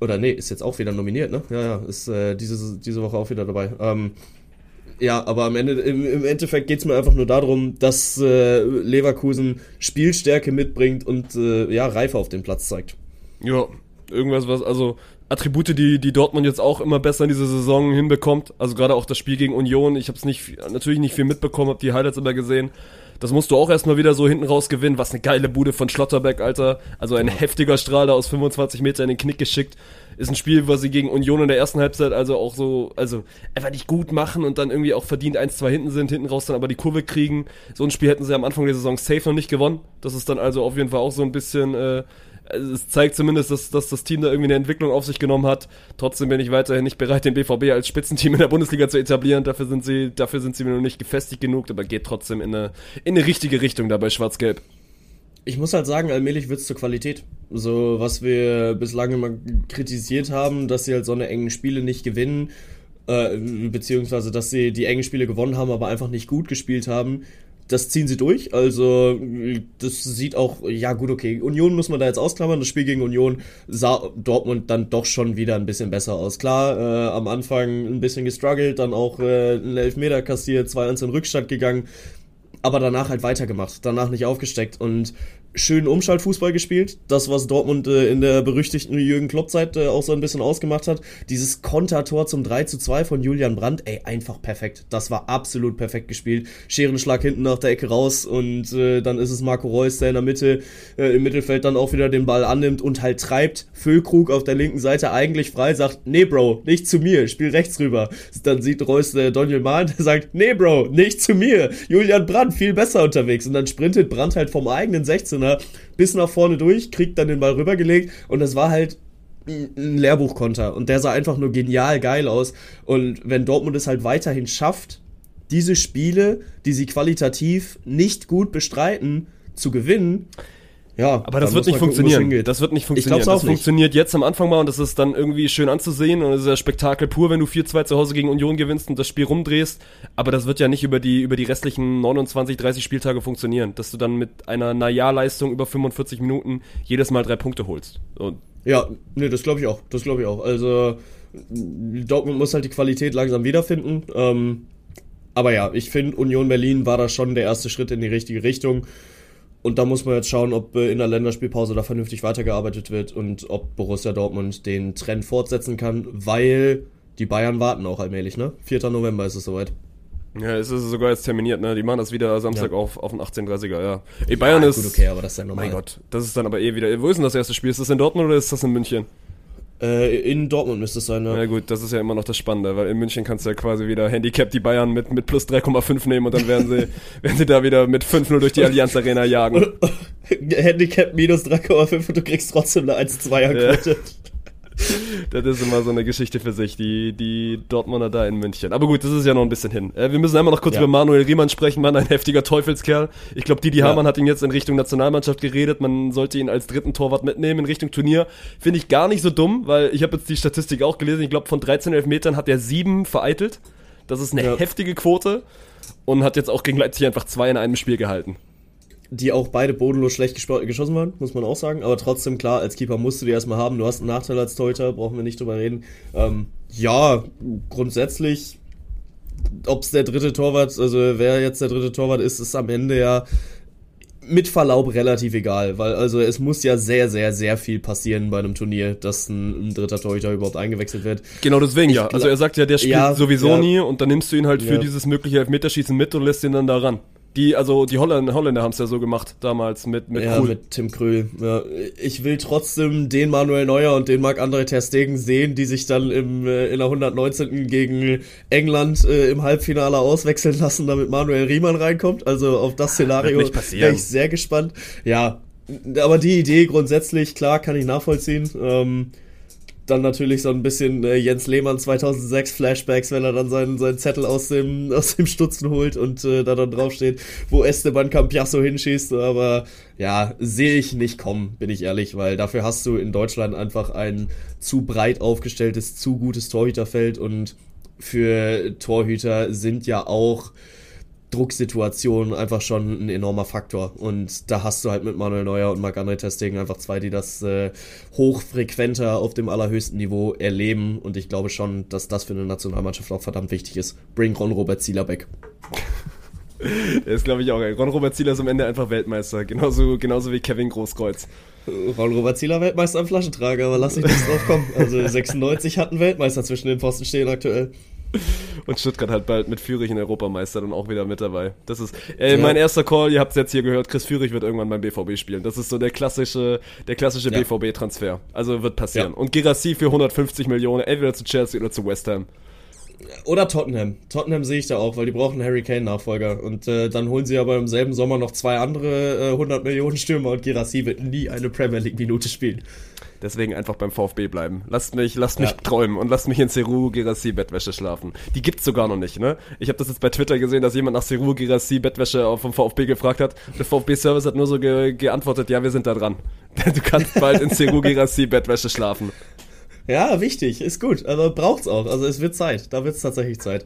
oder nee, ist jetzt auch wieder nominiert, ne? Ja, ja, ist äh, diese, diese Woche auch wieder dabei. Ähm, ja, aber am Ende, im, im Endeffekt geht es mir einfach nur darum, dass äh, Leverkusen Spielstärke mitbringt und äh, ja, Reife auf dem Platz zeigt. Ja, irgendwas, was, also Attribute, die, die Dortmund jetzt auch immer besser in dieser Saison hinbekommt. Also gerade auch das Spiel gegen Union. Ich habe es nicht, natürlich nicht viel mitbekommen, habe die Highlights immer gesehen. Das musst du auch erstmal wieder so hinten raus gewinnen. Was eine geile Bude von Schlotterbeck, Alter. Also ein heftiger Strahler aus 25 Meter in den Knick geschickt ist ein Spiel, was sie gegen Union in der ersten Halbzeit also auch so, also einfach nicht gut machen und dann irgendwie auch verdient 1-2 hinten sind, hinten raus dann aber die Kurve kriegen. So ein Spiel hätten sie am Anfang der Saison safe noch nicht gewonnen. Das ist dann also auf jeden Fall auch so ein bisschen, äh, also es zeigt zumindest, dass, dass das Team da irgendwie eine Entwicklung auf sich genommen hat. Trotzdem bin ich weiterhin nicht bereit, den BVB als Spitzenteam in der Bundesliga zu etablieren. Dafür sind sie, dafür sind sie mir noch nicht gefestigt genug, aber geht trotzdem in eine, in eine richtige Richtung dabei Schwarz-Gelb ich muss halt sagen, allmählich wird es zur Qualität. So, was wir bislang immer kritisiert haben, dass sie halt so eine engen Spiele nicht gewinnen, äh, beziehungsweise dass sie die engen Spiele gewonnen haben, aber einfach nicht gut gespielt haben. Das ziehen sie durch. Also, das sieht auch, ja gut, okay. Union muss man da jetzt ausklammern. Das Spiel gegen Union sah Dortmund dann doch schon wieder ein bisschen besser aus. Klar, äh, am Anfang ein bisschen gestruggelt, dann auch äh, einen Elfmeter kassiert, 2-1 in Rückstand gegangen aber danach halt weitergemacht, danach nicht aufgesteckt und schönen Umschaltfußball gespielt. Das, was Dortmund äh, in der berüchtigten Jürgen Klopp-Zeit äh, auch so ein bisschen ausgemacht hat. Dieses Kontertor zum 3 zu 2 von Julian Brandt, ey, einfach perfekt. Das war absolut perfekt gespielt. Scherenschlag hinten nach der Ecke raus und äh, dann ist es Marco Reus, der in der Mitte, äh, im Mittelfeld dann auch wieder den Ball annimmt und halt treibt. Füllkrug auf der linken Seite eigentlich frei, sagt, nee, Bro, nicht zu mir, spiel rechts rüber. Dann sieht Reus äh, Daniel Mahn, der sagt, nee, Bro, nicht zu mir. Julian Brandt viel besser unterwegs. Und dann sprintet Brandt halt vom eigenen 16er Gegner bis nach vorne durch, kriegt dann den Ball rübergelegt und das war halt ein Lehrbuchkonter und der sah einfach nur genial geil aus. Und wenn Dortmund es halt weiterhin schafft, diese Spiele, die sie qualitativ nicht gut bestreiten, zu gewinnen, Ja, Aber das wird nicht gucken, funktionieren. Das wird nicht Ich funktionieren. glaub's auch das nicht. funktioniert jetzt am Anfang mal und das ist dann irgendwie schön anzusehen und es ist ja Spektakel pur, wenn du 4-2 zu Hause gegen Union gewinnst und das Spiel rumdrehst. Aber das wird ja nicht über die, über die restlichen 29, 30 Spieltage funktionieren, dass du dann mit einer Naja-Leistung über 45 Minuten jedes Mal drei Punkte holst. Und Ja, nee, das glaube ich auch. Das glaube ich auch. Also Dortmund muss halt die Qualität langsam wiederfinden. Ähm, aber ja, ich finde, Union Berlin war da schon der erste Schritt in die richtige Richtung. Und da muss man jetzt schauen, ob äh, in der Länderspielpause da vernünftig weitergearbeitet wird und ob Borussia Dortmund den Trend fortsetzen kann, weil die Bayern warten auch allmählich, ne? 4. November ist es soweit. ja, es ist sogar jetzt terminiert, ne? Die machen das wieder Samstag Ja. auf, auf den 18.30er, ja. Ey, Bayern Ja, ist. gut, okay, aber das ist ja normal. Mein Gott, das ist dann aber eh wieder. Wo ist denn das erste Spiel? Ist das in Dortmund oder ist das in München? Äh, in Dortmund müsste es sein, ne? Na gut, das ist ja immer noch das Spannende, weil in München kannst du ja quasi wieder Handicap die Bayern mit, mit plus 3,5 nehmen und dann werden sie, *laughs* werden sie da wieder mit 5-0 durch die Allianz Arena jagen. *laughs* Handicap minus 3,5 und du kriegst trotzdem eine 1-2er-Quote. *laughs* Das ist immer so eine Geschichte für sich, die, die Dortmunder da in München. Aber gut, das ist ja noch ein bisschen hin. Äh, wir müssen einmal noch kurz Ja. über Manuel Riemann sprechen, Mann, ein heftiger Teufelskerl. Ich glaube, Didi Ja. Hamann hat ihn jetzt in Richtung Nationalmannschaft geredet, man sollte ihn als dritten Torwart mitnehmen in Richtung Turnier. Finde ich gar nicht so dumm, weil ich habe jetzt die Statistik auch gelesen, ich glaube von 13 Elfmetern hat er sieben vereitelt. Das ist eine Ja. heftige Quote und hat jetzt auch gegen Leipzig einfach zwei in einem Spiel gehalten. Die auch beide bodenlos schlecht geschossen waren, muss man auch sagen. Aber trotzdem, klar, als Keeper musst du die erstmal haben. Du hast einen Nachteil als Torhüter, brauchen wir nicht drüber reden. Ähm, ja, grundsätzlich, ob es der dritte Torwart, also wer jetzt der dritte Torwart ist, ist am Ende ja mit Verlaub relativ egal, weil also es muss ja sehr, sehr, sehr viel passieren bei einem Turnier, dass ein, ein dritter Torhüter überhaupt eingewechselt wird. Genau deswegen ja. gla- Also er sagt ja, der spielt Ja, sowieso ja. nie und dann nimmst du ihn halt für Ja. dieses mögliche Elfmeterschießen mit und lässt ihn dann da ran. Die, also die Holländer, Holländer haben es ja so gemacht damals mit, mit ja, mit Tim Krühl. Ja, ich will trotzdem den Manuel Neuer und den Marc-André Ter Stegen sehen, die sich dann im, äh, in der 119. gegen England äh, im Halbfinale auswechseln lassen, damit Manuel Riemann reinkommt. Also auf das Szenario wäre ich sehr gespannt. Ja, aber die Idee grundsätzlich, klar, kann ich nachvollziehen. Ähm, dann natürlich so ein bisschen äh, Jens Lehmann 2006 Flashbacks, wenn er dann seinen, seinen Zettel aus dem, *laughs* aus dem Stutzen holt und äh, da dann draufsteht, wo Esteban Campiasso hinschießt. Aber ja, sehe ich nicht kommen, bin ich ehrlich, weil dafür hast du in Deutschland einfach ein zu breit aufgestelltes, zu gutes Torhüterfeld und für Torhüter sind ja auch Drucksituationen einfach schon ein enormer Faktor. Und da hast du halt mit Manuel Neuer und Marc-André Stegen einfach zwei, die das äh, hochfrequenter auf dem allerhöchsten Niveau erleben. Und ich glaube schon, dass das für eine Nationalmannschaft auch verdammt wichtig ist. Bring Ron Robert Zieler back. Der *laughs* ist, glaube ich, auch. ey. Ron-Robert Zieler ist am Ende einfach Weltmeister. Genauso, genauso wie Kevin Großkreuz. Ron Robert Zieler Weltmeister am Flaschentrager, aber lass mich nicht drauf kommen. Also 96 hat ein Weltmeister zwischen den Pfosten stehen aktuell. Und Stuttgart halt bald mit Fürich in Europameister dann auch wieder mit dabei. Das ist äh, Ja. mein erster Call, ihr habt es jetzt hier gehört, Chris Fürich wird irgendwann beim BVB spielen. Das ist so der klassische, der klassische Ja. BVB-Transfer. Also wird passieren. Ja. Und Girassi für 150 Millionen, entweder zu Chelsea oder zu West Ham. Oder Tottenham. Tottenham sehe ich da auch, weil die brauchen einen Harry Kane-Nachfolger. Und äh, dann holen sie aber im selben Sommer noch zwei andere äh, 100 Millionen Stürmer und Girassi wird nie eine Premier League-Minute spielen. Deswegen einfach beim VfB bleiben. Lasst mich, lasst mich Ja. träumen und lasst mich in Seru Girassi Bettwäsche schlafen. Die gibt's sogar noch nicht, ne? Ich habe das jetzt bei Twitter gesehen, dass jemand nach Seru Girassi Bettwäsche vom VfB gefragt hat. Der VfB Service hat nur so ge geantwortet, ja, wir sind da dran. *laughs* Du kannst bald in Seru Girassi Bettwäsche schlafen. Ja, wichtig, ist gut. Also braucht's auch. Also es wird Zeit. Da wird's tatsächlich Zeit.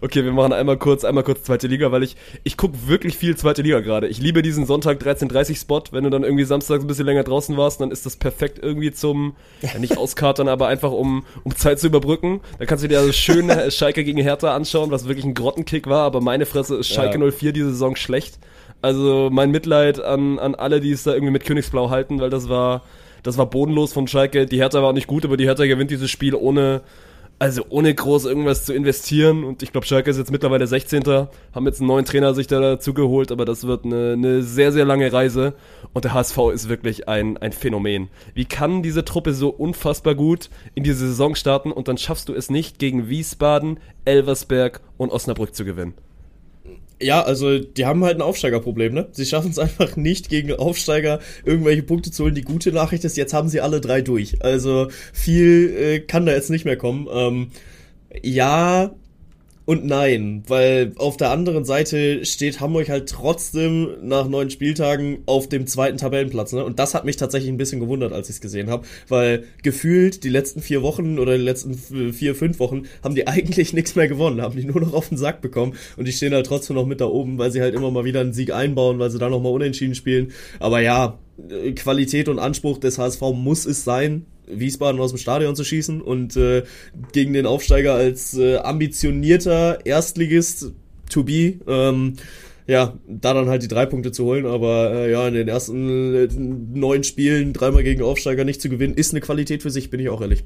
Okay, wir machen einmal kurz, einmal kurz zweite Liga, weil ich, ich guck wirklich viel zweite Liga gerade. Ich liebe diesen Sonntag 13.30 Spot. Wenn du dann irgendwie samstags ein bisschen länger draußen warst, dann ist das perfekt irgendwie zum, *laughs* ja, nicht auskatern, aber einfach um, um Zeit zu überbrücken. Dann kannst du dir also schön äh, Schalke gegen Hertha anschauen, was wirklich ein Grottenkick war, aber meine Fresse ist Schalke Ja. 04 diese Saison schlecht. Also mein Mitleid an, an alle, die es da irgendwie mit Königsblau halten, weil das war, das war bodenlos von Schalke. Die Hertha war nicht gut, aber die Hertha gewinnt dieses Spiel ohne, also ohne groß irgendwas zu investieren. Und ich glaube, Schalke ist jetzt mittlerweile 16. Haben jetzt einen neuen Trainer sich da dazu geholt, aber das wird eine, eine sehr, sehr lange Reise. Und der HSV ist wirklich ein, ein Phänomen. Wie kann diese Truppe so unfassbar gut in diese Saison starten und dann schaffst du es nicht, gegen Wiesbaden, Elversberg und Osnabrück zu gewinnen? Ja, also die haben halt ein Aufsteigerproblem, ne? Sie schaffen es *laughs* einfach nicht gegen Aufsteiger irgendwelche Punkte zu holen. Die gute Nachricht ist, jetzt haben sie alle drei durch. Also viel äh, kann da jetzt nicht mehr kommen. Ähm, ja, und nein, weil auf der anderen Seite steht Hamburg halt trotzdem nach neun Spieltagen auf dem zweiten Tabellenplatz. Ne? Und das hat mich tatsächlich ein bisschen gewundert, als ich es gesehen habe, weil gefühlt die letzten vier Wochen oder die letzten vier, fünf Wochen haben die *laughs* eigentlich nichts mehr gewonnen, haben die nur noch auf den Sack bekommen und die stehen halt trotzdem noch mit da oben, weil sie halt immer mal wieder einen Sieg einbauen, weil sie da nochmal unentschieden spielen. Aber ja, Qualität und Anspruch des HSV muss es sein, Wiesbaden aus dem Stadion zu schießen und äh, gegen den Aufsteiger als äh, ambitionierter Erstligist to be. Ähm, ja, da dann halt die drei Punkte zu holen, aber äh, ja, in den ersten äh, neun Spielen dreimal gegen Aufsteiger nicht zu gewinnen, ist eine Qualität für sich, bin ich auch ehrlich.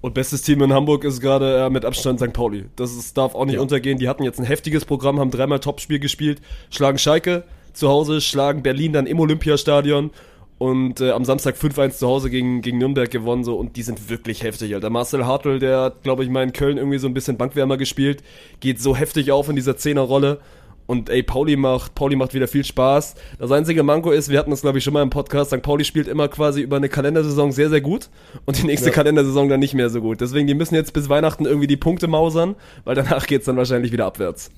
Und bestes Team in Hamburg ist gerade äh, mit Abstand St. Pauli. Das ist, darf auch nicht ja. untergehen. Die hatten jetzt ein heftiges Programm, haben dreimal Topspiel gespielt, schlagen Schalke zu Hause, schlagen Berlin dann im Olympiastadion und äh, am Samstag 5-1 zu Hause gegen, gegen Nürnberg gewonnen so und die sind wirklich heftig, Alter. Marcel Hartl, der hat, glaube ich, mal in Köln irgendwie so ein bisschen Bankwärmer gespielt, geht so heftig auf in dieser Zehnerrolle und ey, Pauli macht, Pauli macht wieder viel Spaß. Das einzige Manko ist, wir hatten das glaube ich schon mal im Podcast, St. Pauli spielt immer quasi über eine Kalendersaison sehr, sehr gut und die nächste ja. Kalendersaison dann nicht mehr so gut. Deswegen, die müssen jetzt bis Weihnachten irgendwie die Punkte mausern, weil danach geht's dann wahrscheinlich wieder abwärts.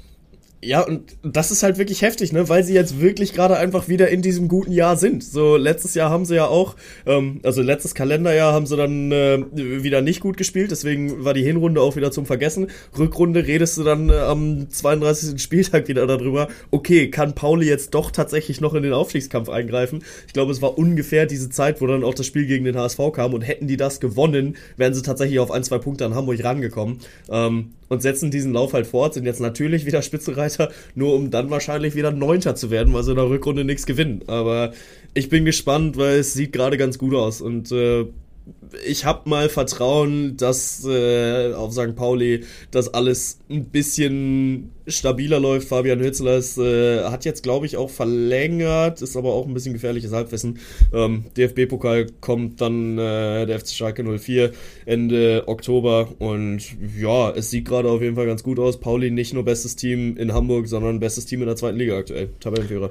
Ja, und das ist halt wirklich heftig, ne? Weil sie jetzt wirklich gerade einfach wieder in diesem guten Jahr sind. So, letztes Jahr haben sie ja auch, ähm, also letztes Kalenderjahr haben sie dann äh, wieder nicht gut gespielt, deswegen war die Hinrunde auch wieder zum Vergessen. Rückrunde redest du dann äh, am 32. Spieltag wieder darüber, okay, kann Pauli jetzt doch tatsächlich noch in den Aufstiegskampf eingreifen? Ich glaube, es war ungefähr diese Zeit, wo dann auch das Spiel gegen den HSV kam und hätten die das gewonnen, wären sie tatsächlich auf ein, zwei Punkte an Hamburg rangekommen. Ähm, und setzen diesen Lauf halt fort, sind jetzt natürlich wieder Spitzenreiter, nur um dann wahrscheinlich wieder Neunter zu werden, weil sie in der Rückrunde nichts gewinnen. Aber ich bin gespannt, weil es sieht gerade ganz gut aus und äh, ich habe mal Vertrauen, dass äh, auf St. Pauli das alles ein bisschen stabiler läuft. Fabian Hützler ist, äh, hat jetzt, glaube ich, auch verlängert, ist aber auch ein bisschen gefährliches Halbwissen. Ähm, DFB-Pokal kommt dann äh, der FC Schalke 04 Ende Oktober und ja, es sieht gerade auf jeden Fall ganz gut aus. Pauli nicht nur bestes Team in Hamburg, sondern bestes Team in der zweiten Liga aktuell. Tabellenführer.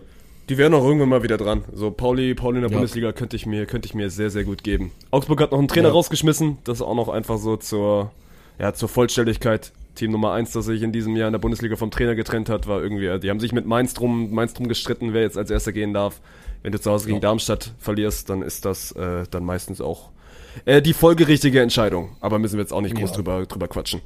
Die wären auch irgendwann mal wieder dran. So Pauli, Pauli in der ja. Bundesliga könnte ich mir, könnte ich mir sehr, sehr gut geben. Augsburg hat noch einen Trainer ja. rausgeschmissen. Das ist auch noch einfach so zur, ja, zur Vollständigkeit. Team Nummer 1, das sich in diesem Jahr in der Bundesliga vom Trainer getrennt hat, war irgendwie, die haben sich mit Mainz drum, Mainz drum gestritten, wer jetzt als erster gehen darf. Wenn du zu Hause gegen Darmstadt verlierst, dann ist das äh, dann meistens auch äh, die folgerichtige Entscheidung. Aber müssen wir jetzt auch nicht groß ja. drüber, drüber quatschen.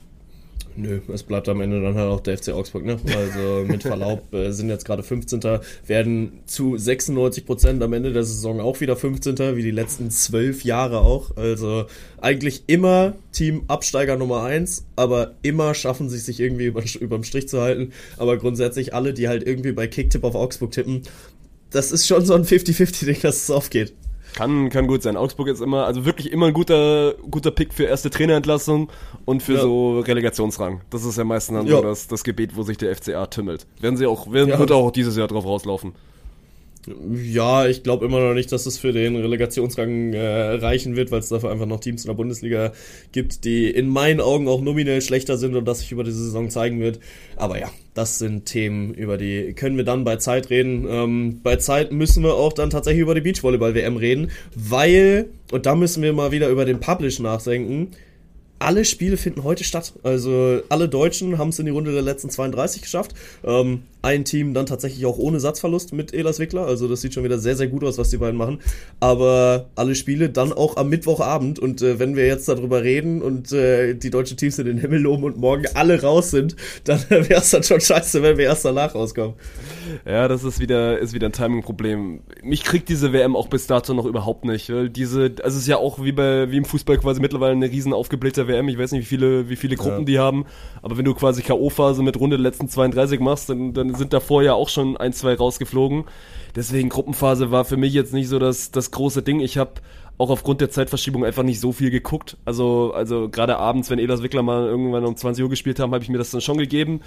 Nö, es bleibt am Ende dann halt auch der FC Augsburg, ne? Also mit *laughs* Verlaub äh, sind jetzt gerade 15. werden zu 96 Prozent am Ende der Saison auch wieder 15. wie die letzten zwölf Jahre auch. Also eigentlich immer Team Absteiger Nummer 1, aber immer schaffen sie sich irgendwie über, überm Strich zu halten. Aber grundsätzlich alle, die halt irgendwie bei Kicktipp auf Augsburg tippen, das ist schon so ein 50-50-Ding, dass es aufgeht. Kann, kann gut sein. Augsburg ist immer, also wirklich immer ein guter, guter Pick für erste Trainerentlassung und für ja. so Relegationsrang. Das ist ja meistens dann ja. so das, das Gebiet, wo sich der FCA tümmelt. Werden sie auch, werden, ja. wird auch dieses Jahr drauf rauslaufen. Ja, ich glaube immer noch nicht, dass es für den Relegationsrang äh, reichen wird, weil es dafür einfach noch Teams in der Bundesliga gibt, die in meinen Augen auch nominell schlechter sind und das sich über die Saison zeigen wird. Aber ja, das sind Themen, über die können wir dann bei Zeit reden. Ähm, bei Zeit müssen wir auch dann tatsächlich über die Beachvolleyball-WM reden, weil, und da müssen wir mal wieder über den Publish nachdenken, alle Spiele finden heute statt. Also alle Deutschen haben es in die Runde der letzten 32 geschafft. Ähm, ein Team dann tatsächlich auch ohne Satzverlust mit Elas Wickler. Also das sieht schon wieder sehr, sehr gut aus, was die beiden machen. Aber alle Spiele dann auch am Mittwochabend. Und äh, wenn wir jetzt darüber reden und äh, die deutschen Teams in den Himmel loben und morgen alle raus sind, dann *laughs* wäre es dann schon scheiße, wenn wir erst danach rauskommen. Ja, das ist wieder, ist wieder ein Timing-Problem. Mich kriegt diese WM auch bis dato noch überhaupt nicht. Diese, also es ist ja auch wie bei, wie im Fußball quasi mittlerweile eine riesen aufgeblähte WM. Ich weiß nicht, wie viele, wie viele Gruppen ja. die haben. Aber wenn du quasi K.O.-Phase mit Runde der letzten 32 machst, dann, dann sind davor ja auch schon ein, zwei rausgeflogen. Deswegen Gruppenphase war für mich jetzt nicht so das, das große Ding. Ich habe auch aufgrund der Zeitverschiebung einfach nicht so viel geguckt. Also, also gerade abends, wenn Elas Wickler mal irgendwann um 20 Uhr gespielt haben, habe ich mir das dann schon gegeben.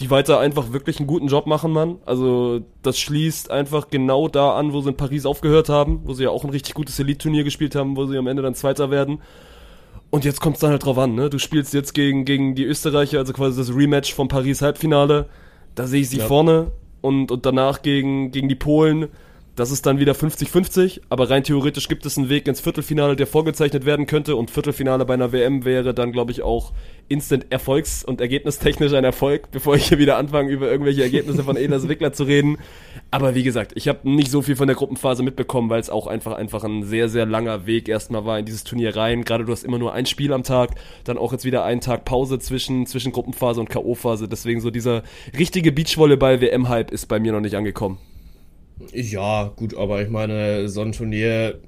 Die weiter einfach wirklich einen guten Job machen, Mann. Also, das schließt einfach genau da an, wo sie in Paris aufgehört haben, wo sie ja auch ein richtig gutes Elite-Turnier gespielt haben, wo sie am Ende dann Zweiter werden. Und jetzt kommt es dann halt drauf an, ne? Du spielst jetzt gegen, gegen die Österreicher, also quasi das Rematch vom Paris Halbfinale. Da sehe ich sie ja. vorne und, und danach gegen, gegen die Polen. Das ist dann wieder 50-50, aber rein theoretisch gibt es einen Weg ins Viertelfinale, der vorgezeichnet werden könnte und Viertelfinale bei einer WM wäre dann, glaube ich, auch instant erfolgs- und ergebnistechnisch ein Erfolg, *laughs* bevor ich hier wieder anfange, über irgendwelche Ergebnisse von Elas Wickler zu reden. Aber wie gesagt, ich habe nicht so viel von der Gruppenphase mitbekommen, weil es auch einfach, einfach ein sehr, sehr langer Weg erstmal war in dieses Turnier rein. Gerade du hast immer nur ein Spiel am Tag, dann auch jetzt wieder einen Tag Pause zwischen, zwischen Gruppenphase und K.O.-Phase. Deswegen so dieser richtige Beachvolleyball-WM-Hype ist bei mir noch nicht angekommen. Ja, gut, aber ich meine, so ein Turnier,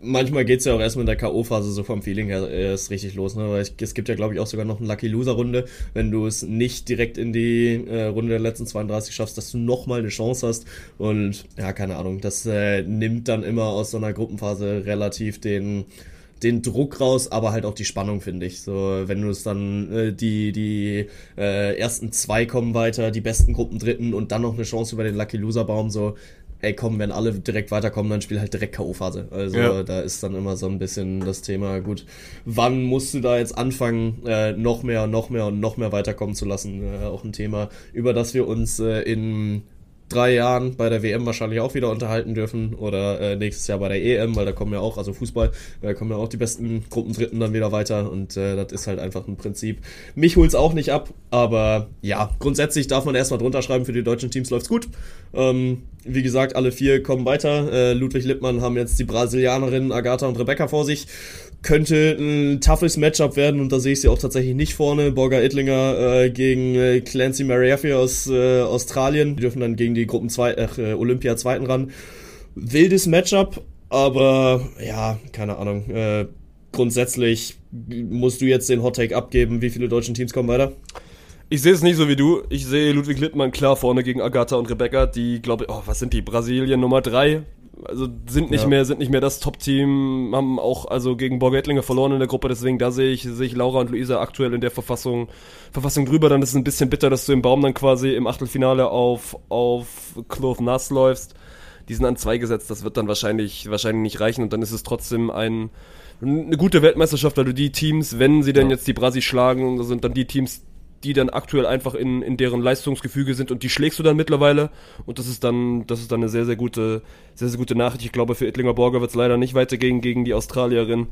manchmal geht's ja auch erst mit der K.O.-Phase so vom Feeling her erst richtig los, ne? Weil ich, es gibt ja, glaube ich, auch sogar noch eine Lucky Loser-Runde, wenn du es nicht direkt in die äh, Runde der letzten 32 schaffst, dass du nochmal eine Chance hast. Und ja, keine Ahnung, das äh, nimmt dann immer aus so einer Gruppenphase relativ den den Druck raus, aber halt auch die Spannung, finde ich. So, wenn du es dann, äh, die, die äh, ersten zwei kommen weiter, die besten Gruppen dritten und dann noch eine Chance über den Lucky Loser Baum, so, ey komm, wenn alle direkt weiterkommen, dann spiel halt direkt K.O.-Phase. Also Ja. da ist dann immer so ein bisschen das Thema, gut, wann musst du da jetzt anfangen, äh, noch mehr, noch mehr und noch mehr weiterkommen zu lassen? Äh, auch ein Thema, über das wir uns äh, in drei Jahren bei der WM wahrscheinlich auch wieder unterhalten dürfen oder äh, nächstes Jahr bei der EM, weil da kommen ja auch, also Fußball, da kommen ja auch die besten Gruppendritten dann wieder weiter und äh, das ist halt einfach ein Prinzip. Mich holt's auch nicht ab, aber ja, grundsätzlich darf man erstmal drunter schreiben, für die deutschen Teams läuft's gut. Ähm, wie gesagt, alle vier kommen weiter. Äh, Ludwig Lippmann haben jetzt die Brasilianerinnen Agatha und Rebecca vor sich. Könnte ein toughes Matchup werden und da sehe ich sie auch tatsächlich nicht vorne. Borger Ittlinger äh, gegen äh, Clancy Mariaffi aus äh, Australien. Die dürfen dann gegen die Gruppen zwei, äh, Olympia zweiten ran. Wildes Matchup, aber ja, keine Ahnung. Äh, grundsätzlich musst du jetzt den Hot Take abgeben. Wie viele deutschen Teams kommen weiter? Ich sehe es nicht so wie du. Ich sehe Ludwig Littmann klar vorne gegen Agatha und Rebecca, die, glaube ich, oh, was sind die? Brasilien Nummer drei. Also sind nicht Ja. mehr, sind nicht mehr das Top-Team, haben auch also gegen Borg Ettlinger verloren in der Gruppe, deswegen da sehe ich, sehe ich Laura und Luisa aktuell in der Verfassung, Verfassung drüber. Dann ist es ein bisschen bitter, dass du im Baum dann quasi im Achtelfinale auf, auf Cloth Nass läufst. Die sind an zwei gesetzt, das wird dann wahrscheinlich, wahrscheinlich nicht reichen und dann ist es trotzdem ein, eine gute Weltmeisterschaft, weil du die Teams, wenn sie denn Ja. jetzt die Brasi schlagen, sind dann die Teams, die dann aktuell einfach in, in deren Leistungsgefüge sind und die schlägst du dann mittlerweile und das ist dann das ist dann eine sehr sehr gute sehr sehr gute Nachricht. Ich glaube für Ittlinger Borger wird es leider nicht weitergehen gegen die Australierin.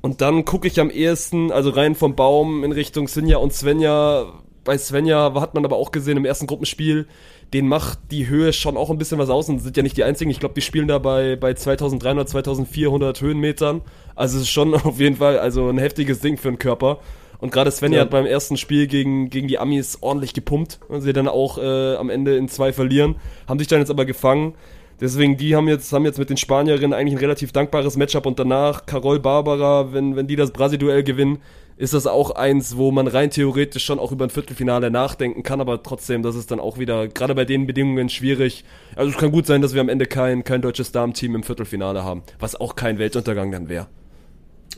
Und dann gucke ich am ehesten, also rein vom Baum in Richtung Sinja und Svenja. Bei Svenja hat man aber auch gesehen im ersten Gruppenspiel, den macht die Höhe schon auch ein bisschen was aus und sind ja nicht die einzigen. Ich glaube, die spielen da bei, bei 2300, 2400 Höhenmetern. Also es ist schon *laughs* auf jeden Fall also ein heftiges Ding für den Körper. Und gerade Svenja Ja. hat beim ersten Spiel gegen, gegen die Amis ordentlich gepumpt und sie dann auch äh, am Ende in zwei verlieren, haben sich dann jetzt aber gefangen. Deswegen, die haben jetzt, haben jetzt mit den Spanierinnen eigentlich ein relativ dankbares Matchup und danach Carol Barbara, wenn, wenn die das Brasi-Duell gewinnen, ist das auch eins, wo man rein theoretisch schon auch über ein Viertelfinale nachdenken kann, aber trotzdem, das ist dann auch wieder, gerade bei den Bedingungen schwierig. Also es kann gut sein, dass wir am Ende kein, kein deutsches Damenteam im Viertelfinale haben, was auch kein Weltuntergang dann wäre.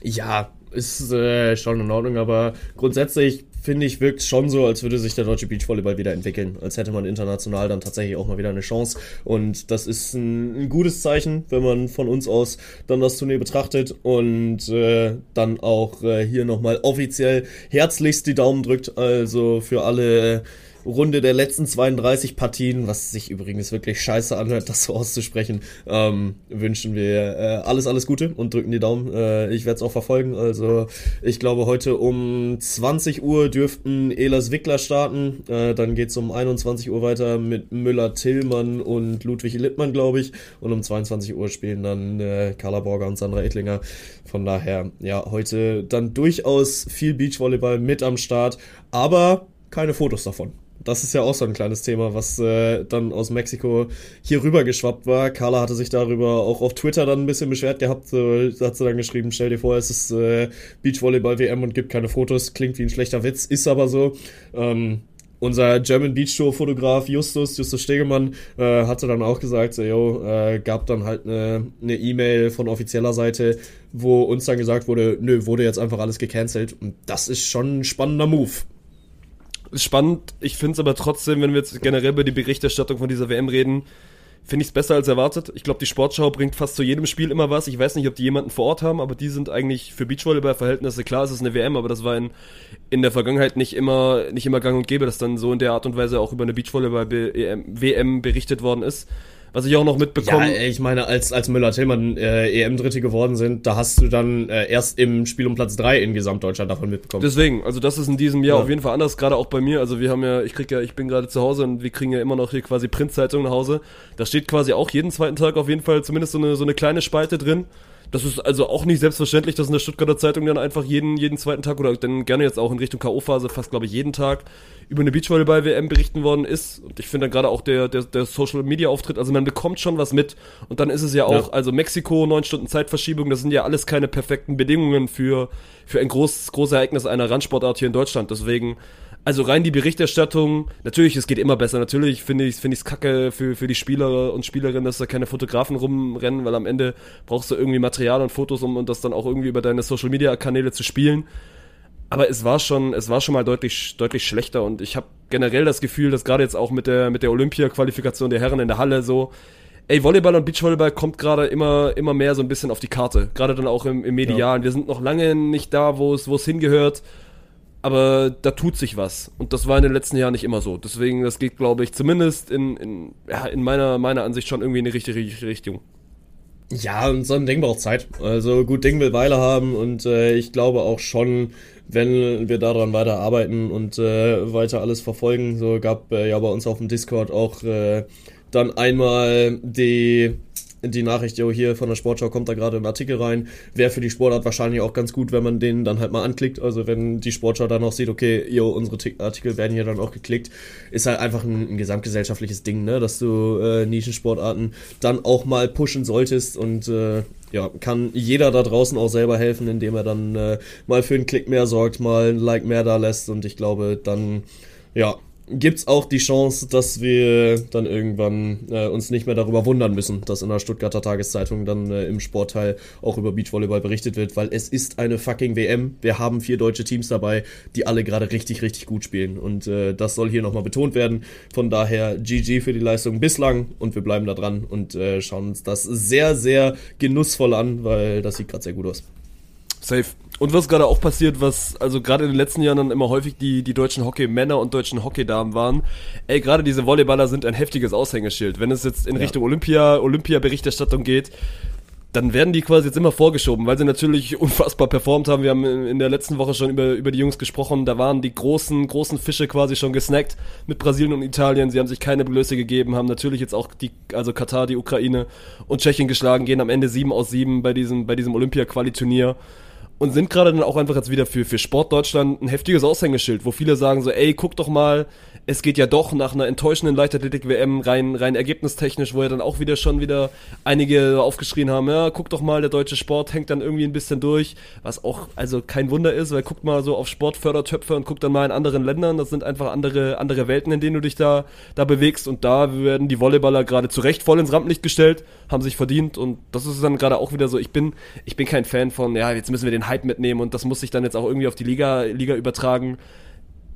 Ja, ist äh, schon in Ordnung, aber grundsätzlich finde ich, wirkt schon so, als würde sich der deutsche Beachvolleyball wieder entwickeln. Als hätte man international dann tatsächlich auch mal wieder eine Chance. Und das ist ein, ein gutes Zeichen, wenn man von uns aus dann das Turnier betrachtet und äh, dann auch äh, hier nochmal offiziell herzlichst die Daumen drückt. Also für alle. Runde der letzten 32 Partien, was sich übrigens wirklich scheiße anhört, das so auszusprechen, ähm, wünschen wir äh, alles, alles Gute und drücken die Daumen. Äh, ich werde es auch verfolgen. Also ich glaube, heute um 20 Uhr dürften Elas Wickler starten. Äh, dann geht's um 21 Uhr weiter mit Müller-Tillmann und Ludwig Lippmann, glaube ich. Und um 22 Uhr spielen dann äh, Carla Borger und Sandra Ettlinger. Von daher, ja, heute dann durchaus viel Beachvolleyball mit am Start, aber keine Fotos davon. Das ist ja auch so ein kleines Thema, was äh, dann aus Mexiko hier rüber geschwappt war. Carla hatte sich darüber auch auf Twitter dann ein bisschen beschwert gehabt. Da hat sie dann geschrieben, stell dir vor, es ist äh, Beachvolleyball-WM und gibt keine Fotos. Klingt wie ein schlechter Witz, ist aber so. Ähm, unser German Beach Tour Fotograf Justus, Justus Stegemann, äh, hatte dann auch gesagt, so, yo, äh, gab dann halt eine eine E-Mail von offizieller Seite, wo uns dann gesagt wurde, nö, wurde jetzt einfach alles gecancelt. Und das ist schon ein spannender Move. Spannend. Ich finde es aber trotzdem, wenn wir jetzt generell über die Berichterstattung von dieser WM reden, finde ich es besser als erwartet. Ich glaube, die Sportschau bringt fast zu jedem Spiel immer was. Ich weiß nicht, ob die jemanden vor Ort haben, aber die sind eigentlich für Beachvolleyball-Verhältnisse klar, es ist eine WM, aber das war in, in der Vergangenheit nicht immer, nicht immer gang und gäbe, dass dann so in der Art und Weise auch über eine Beachvolleyball-WM berichtet worden ist. Was ich auch noch mitbekomme. Ja, ich meine, als, als Müller-Tillmann äh, EM-Dritte geworden sind, da hast du dann äh, erst im Spiel um Platz 3 in Gesamtdeutschland davon mitbekommen. Deswegen, also das ist in diesem Jahr Ja. auf jeden Fall anders, gerade auch bei mir. Also wir haben ja, ich krieg ja, ich bin gerade zu Hause und wir kriegen ja immer noch hier quasi Printzeitung nach Hause. Da steht quasi auch jeden zweiten Tag auf jeden Fall zumindest so eine, so eine kleine Spalte drin. Das ist also auch nicht selbstverständlich, dass in der Stuttgarter Zeitung dann einfach jeden, jeden zweiten Tag oder dann gerne jetzt auch in Richtung K.O.-Phase fast, glaube ich, jeden Tag über eine Beachvolleyball-WM berichten worden ist. Und ich finde dann gerade auch der, der, der Social-Media-Auftritt, also man bekommt schon was mit. Und dann ist es ja auch, Ja. also Mexiko, neun Stunden Zeitverschiebung, das sind ja alles keine perfekten Bedingungen für, für ein groß, großes Ereignis einer Randsportart hier in Deutschland. Deswegen, also rein die Berichterstattung, natürlich, es geht immer besser. Natürlich finde ich es finde ich's kacke für, für die Spieler und Spielerinnen, dass da keine Fotografen rumrennen, weil am Ende brauchst du irgendwie Material und Fotos, um, um das dann auch irgendwie über deine Social Media Kanäle zu spielen. Aber es war schon, es war schon mal deutlich, deutlich schlechter und ich habe generell das Gefühl, dass gerade jetzt auch mit der, mit der Olympia-Qualifikation der Herren in der Halle so, ey, Volleyball und Beachvolleyball kommt gerade immer, immer mehr so ein bisschen auf die Karte. Gerade dann auch im, im Medialen. Wir sind noch lange nicht da, wo es, wo es hingehört. Aber da tut sich was. Und das war in den letzten Jahren nicht immer so. Deswegen, das geht, glaube ich, zumindest in, in, ja, in meiner, meiner Ansicht schon irgendwie in die richtige Richtung. Ja, und so ein Ding braucht Zeit. Also gut, Ding will Weile haben und äh, ich glaube auch schon, wenn wir daran weiter arbeiten und äh, weiter alles verfolgen, so gab äh, ja bei uns auf dem Discord auch äh, dann einmal die die Nachricht, jo, hier von der Sportschau kommt da gerade ein Artikel rein, wäre für die Sportart wahrscheinlich auch ganz gut, wenn man den dann halt mal anklickt. Also wenn die Sportschau dann auch sieht, okay, jo, unsere Ti- Artikel werden hier dann auch geklickt, ist halt einfach ein, ein gesamtgesellschaftliches Ding, ne, dass du äh, Nischensportarten dann auch mal pushen solltest. Und äh, ja, kann jeder da draußen auch selber helfen, indem er dann äh, mal für einen Klick mehr sorgt, mal ein Like mehr da lässt. Und ich glaube, dann, ja, gibt's auch die Chance, dass wir dann irgendwann äh, uns nicht mehr darüber wundern müssen, dass in der Stuttgarter Tageszeitung dann äh, im Sportteil auch über Beachvolleyball berichtet wird, weil es ist eine fucking WM. Wir haben vier deutsche Teams dabei, die alle gerade richtig, richtig gut spielen und äh, das soll hier nochmal betont werden. Von daher GG für die Leistung bislang und wir bleiben da dran und äh, schauen uns das sehr, sehr genussvoll an, weil das sieht gerade sehr gut aus. Safe. Und was gerade auch passiert, was also gerade in den letzten Jahren dann immer häufig die, die deutschen Hockey-Männer und deutschen Hockeydamen waren, ey, gerade diese Volleyballer sind ein heftiges Aushängeschild. Wenn es jetzt in Ja. Richtung Olympia, Olympia-Berichterstattung geht, dann werden die quasi jetzt immer vorgeschoben, weil sie natürlich *laughs* unfassbar performt haben. Wir haben in der letzten Woche schon über, über die Jungs gesprochen. Da waren die großen, großen Fische quasi schon gesnackt mit Brasilien und Italien. Sie haben sich keine Blöße gegeben, haben natürlich jetzt auch die, also Katar, die Ukraine und Tschechien geschlagen, gehen am Ende 7 aus 7 bei diesem, bei diesem Olympia-Quali-Turnier und sind gerade dann auch einfach jetzt wieder für, für Sport Deutschland ein heftiges Aushängeschild, wo viele sagen so, ey, guck doch mal, es geht ja doch nach einer enttäuschenden Leichtathletik-WM rein, rein ergebnistechnisch, wo ja dann auch wieder schon wieder einige aufgeschrien haben, ja, guck doch mal, der deutsche Sport hängt dann irgendwie ein bisschen durch, was auch also kein Wunder ist, weil guck mal so auf Sportfördertöpfe und guck dann mal in anderen Ländern, das sind einfach andere, andere Welten, in denen du dich da, da bewegst und da werden die Volleyballer gerade zu Recht voll ins Rampenlicht gestellt, haben sich verdient und das ist dann gerade auch wieder so, ich bin, ich bin kein Fan von, ja, jetzt müssen wir den Hype mitnehmen und das muss sich dann jetzt auch irgendwie auf die Liga, Liga übertragen.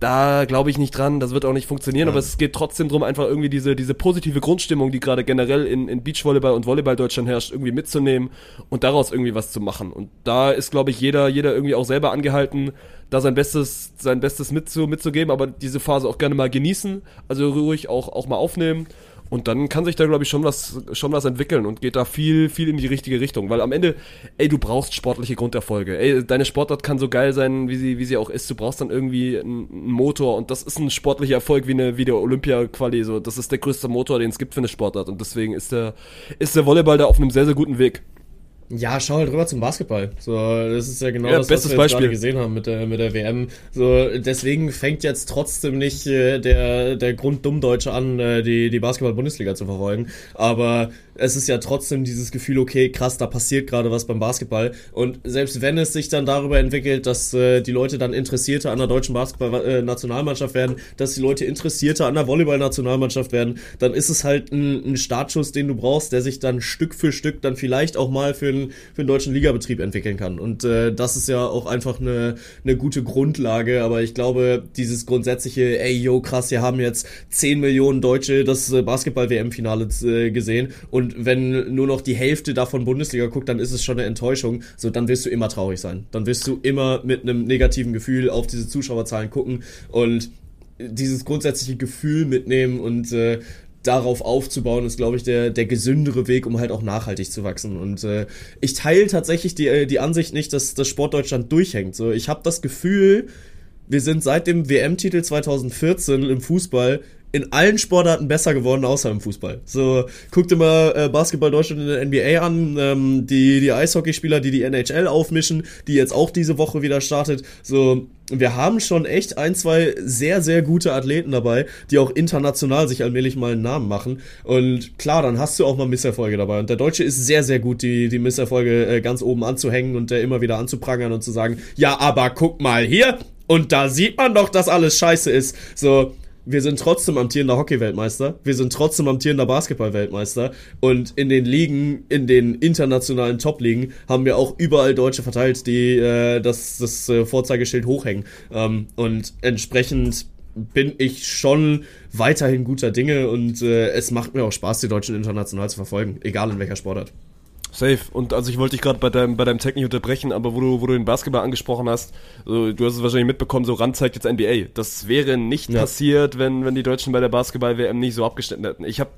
Da glaube ich nicht dran, das wird auch nicht funktionieren, aber es geht trotzdem drum, einfach irgendwie diese, diese positive Grundstimmung, die gerade generell in, in Beachvolleyball und Volleyball Deutschland herrscht, irgendwie mitzunehmen und daraus irgendwie was zu machen. Und da ist, glaube ich, jeder, jeder irgendwie auch selber angehalten, da sein Bestes, sein Bestes mitzu, mitzugeben, aber diese Phase auch gerne mal genießen, also ruhig auch, auch mal aufnehmen. Und dann kann sich da, glaube ich, schon was, schon was entwickeln und geht da viel, viel in die richtige Richtung. Weil am Ende, ey, du brauchst sportliche Grunderfolge. Ey, deine Sportart kann so geil sein, wie sie, wie sie auch ist. Du brauchst dann irgendwie einen, Motor und das ist ein sportlicher Erfolg wie eine, wie der Olympia-Quali. So, das ist der größte Motor, den es gibt für eine Sportart. Und deswegen ist der, ist der Volleyball da auf einem sehr, sehr guten Weg. Ja, schau halt rüber zum Basketball. So, das ist ja genau Ja, das, was wir gerade gesehen haben mit der, mit der WM. So, deswegen fängt jetzt trotzdem nicht äh, der, der Grunddummdeutsche an, äh, die, die Basketball-Bundesliga zu verfolgen. Aber es ist ja trotzdem dieses Gefühl, okay, krass, da passiert gerade was beim Basketball. Und selbst wenn es sich dann darüber entwickelt, dass äh, die Leute dann Interessierter an der deutschen Basketball-Nationalmannschaft werden, dass die Leute Interessierter an der Volleyball-Nationalmannschaft werden, dann ist es halt ein, ein Startschuss, den du brauchst, der sich dann Stück für Stück dann vielleicht auch mal für einen, für einen deutschen Ligabetrieb entwickeln kann. Und äh, das ist ja auch einfach eine, eine gute Grundlage. Aber ich glaube, dieses grundsätzliche, ey, yo, krass, wir haben jetzt 10 Millionen Deutsche das äh, Basketball-WM-Finale äh, gesehen und wenn nur noch die Hälfte davon Bundesliga guckt, dann ist es schon eine Enttäuschung. So, dann wirst du immer traurig sein. Dann wirst du immer mit einem negativen Gefühl auf diese Zuschauerzahlen gucken und dieses grundsätzliche Gefühl mitnehmen und äh, darauf aufzubauen, ist, glaube ich, der, der gesündere Weg, um halt auch nachhaltig zu wachsen. Und äh, ich teile tatsächlich die, äh, die Ansicht nicht, dass das Sportdeutschland durchhängt. So, ich habe das Gefühl, wir sind seit dem WM-Titel 2014 im Fußball in allen Sportarten besser geworden, außer im Fußball. So, guck dir mal äh, Basketball Deutschland in der NBA an, ähm, die, die Eishockeyspieler, die die NHL aufmischen, die jetzt auch diese Woche wieder startet. So, wir haben schon echt ein, zwei sehr, sehr gute Athleten dabei, die auch international sich allmählich mal einen Namen machen. Und klar, dann hast du auch mal Misserfolge dabei. Und der Deutsche ist sehr, sehr gut, die, die Misserfolge äh, ganz oben anzuhängen und äh, immer wieder anzuprangern und zu sagen, ja, aber guck mal hier, und da sieht man doch, dass alles scheiße ist. So, wir sind trotzdem amtierender Hockey-Weltmeister, wir sind trotzdem amtierender Basketball-Weltmeister und in den Ligen, in den internationalen Top-Ligen haben wir auch überall Deutsche verteilt, die äh, das, das äh, Vorzeigeschild hochhängen. Ähm, und entsprechend bin ich schon weiterhin guter Dinge und äh, es macht mir auch Spaß, die Deutschen international zu verfolgen, egal in welcher Sportart. Safe. Und also ich wollte dich gerade bei deinem, bei deinem Tech nicht unterbrechen, aber wo du, wo du den Basketball angesprochen hast, so, du hast es wahrscheinlich mitbekommen, so Rand zeigt jetzt NBA. Das wäre nicht ja. passiert, wenn, wenn die Deutschen bei der Basketball-WM nicht so abgeschnitten hätten. Ich habe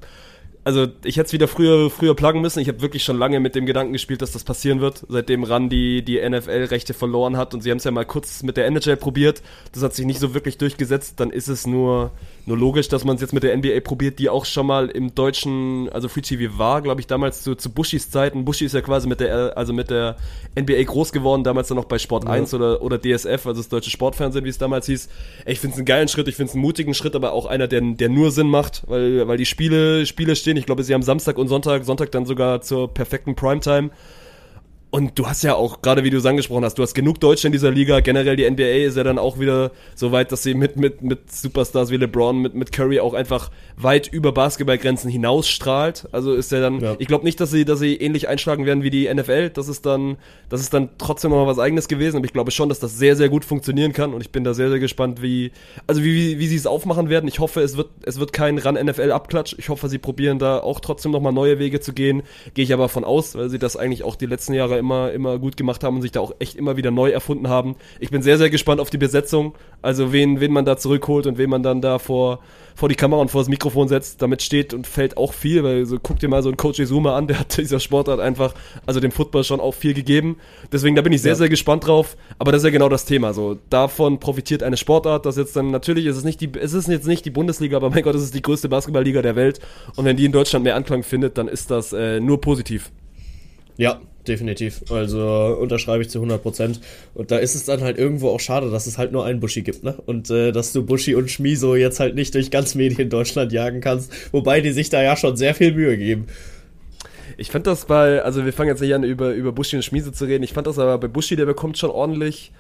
also ich hätte es wieder früher, früher plagen müssen. Ich habe wirklich schon lange mit dem Gedanken gespielt, dass das passieren wird, seitdem Ran die, die NFL-Rechte verloren hat. Und sie haben es ja mal kurz mit der NHL probiert. Das hat sich nicht so wirklich durchgesetzt. Dann ist es nur, nur logisch, dass man es jetzt mit der NBA probiert, die auch schon mal im deutschen, also Free TV war, glaube ich, damals zu, zu Bushis Zeiten. Bushi ist ja quasi mit der, also mit der NBA groß geworden, damals dann noch bei Sport ja. 1 oder, oder DSF, also das deutsche Sportfernsehen, wie es damals hieß. Ich finde es einen geilen Schritt, ich finde es einen mutigen Schritt, aber auch einer, der, der nur Sinn macht, weil, weil die Spiele, Spiele stehen stehen. Ich glaube, sie haben Samstag und Sonntag, Sonntag dann sogar zur perfekten Primetime. Und du hast ja auch, gerade wie du es angesprochen hast, du hast genug Deutsche in dieser Liga. Generell die NBA ist ja dann auch wieder so weit, dass sie mit, mit, mit Superstars wie LeBron, mit, mit Curry auch einfach weit über Basketballgrenzen hinausstrahlt. Also ist ja dann, ja. ich glaube nicht, dass sie, dass sie ähnlich einschlagen werden wie die NFL. Das ist dann, das ist dann trotzdem noch mal was eigenes gewesen. Aber ich glaube schon, dass das sehr, sehr gut funktionieren kann. Und ich bin da sehr, sehr gespannt, wie, also wie, wie, wie sie es aufmachen werden. Ich hoffe, es wird, es wird kein Run NFL Abklatsch. Ich hoffe, sie probieren da auch trotzdem noch mal neue Wege zu gehen. Gehe ich aber von aus, weil sie das eigentlich auch die letzten Jahre immer, immer gut gemacht haben und sich da auch echt immer wieder neu erfunden haben. Ich bin sehr, sehr gespannt auf die Besetzung. Also wen, wen man da zurückholt und wen man dann da vor, vor die Kamera und vor das Mikrofon setzt. Damit steht und fällt auch viel, weil so guck dir mal so einen Coach Izuma an, *laughs* der hat dieser Sportart einfach, also dem Football schon auch viel gegeben. Deswegen, da bin ich sehr, ja. sehr gespannt drauf. Aber das ist ja genau das Thema. So, davon profitiert eine Sportart, das jetzt dann, natürlich ist es nicht die, es ist jetzt nicht die Bundesliga, aber mein Gott, es ist die größte Basketballliga der Welt. Und wenn die in Deutschland mehr Anklang findet, dann ist das äh, nur positiv. Ja, definitiv. Also unterschreibe ich zu 100 Prozent. Und da ist es dann halt irgendwo auch schade, dass es halt nur einen Buschi gibt, ne? Und äh, dass du Buschi und Schmiso jetzt halt nicht durch ganz Medien Deutschland jagen kannst, wobei die sich da ja schon sehr viel Mühe geben. Ich fand das bei, also wir fangen jetzt nicht an über, über Buschi und Schmiese zu reden, ich fand das aber bei Buschi, der bekommt schon ordentlich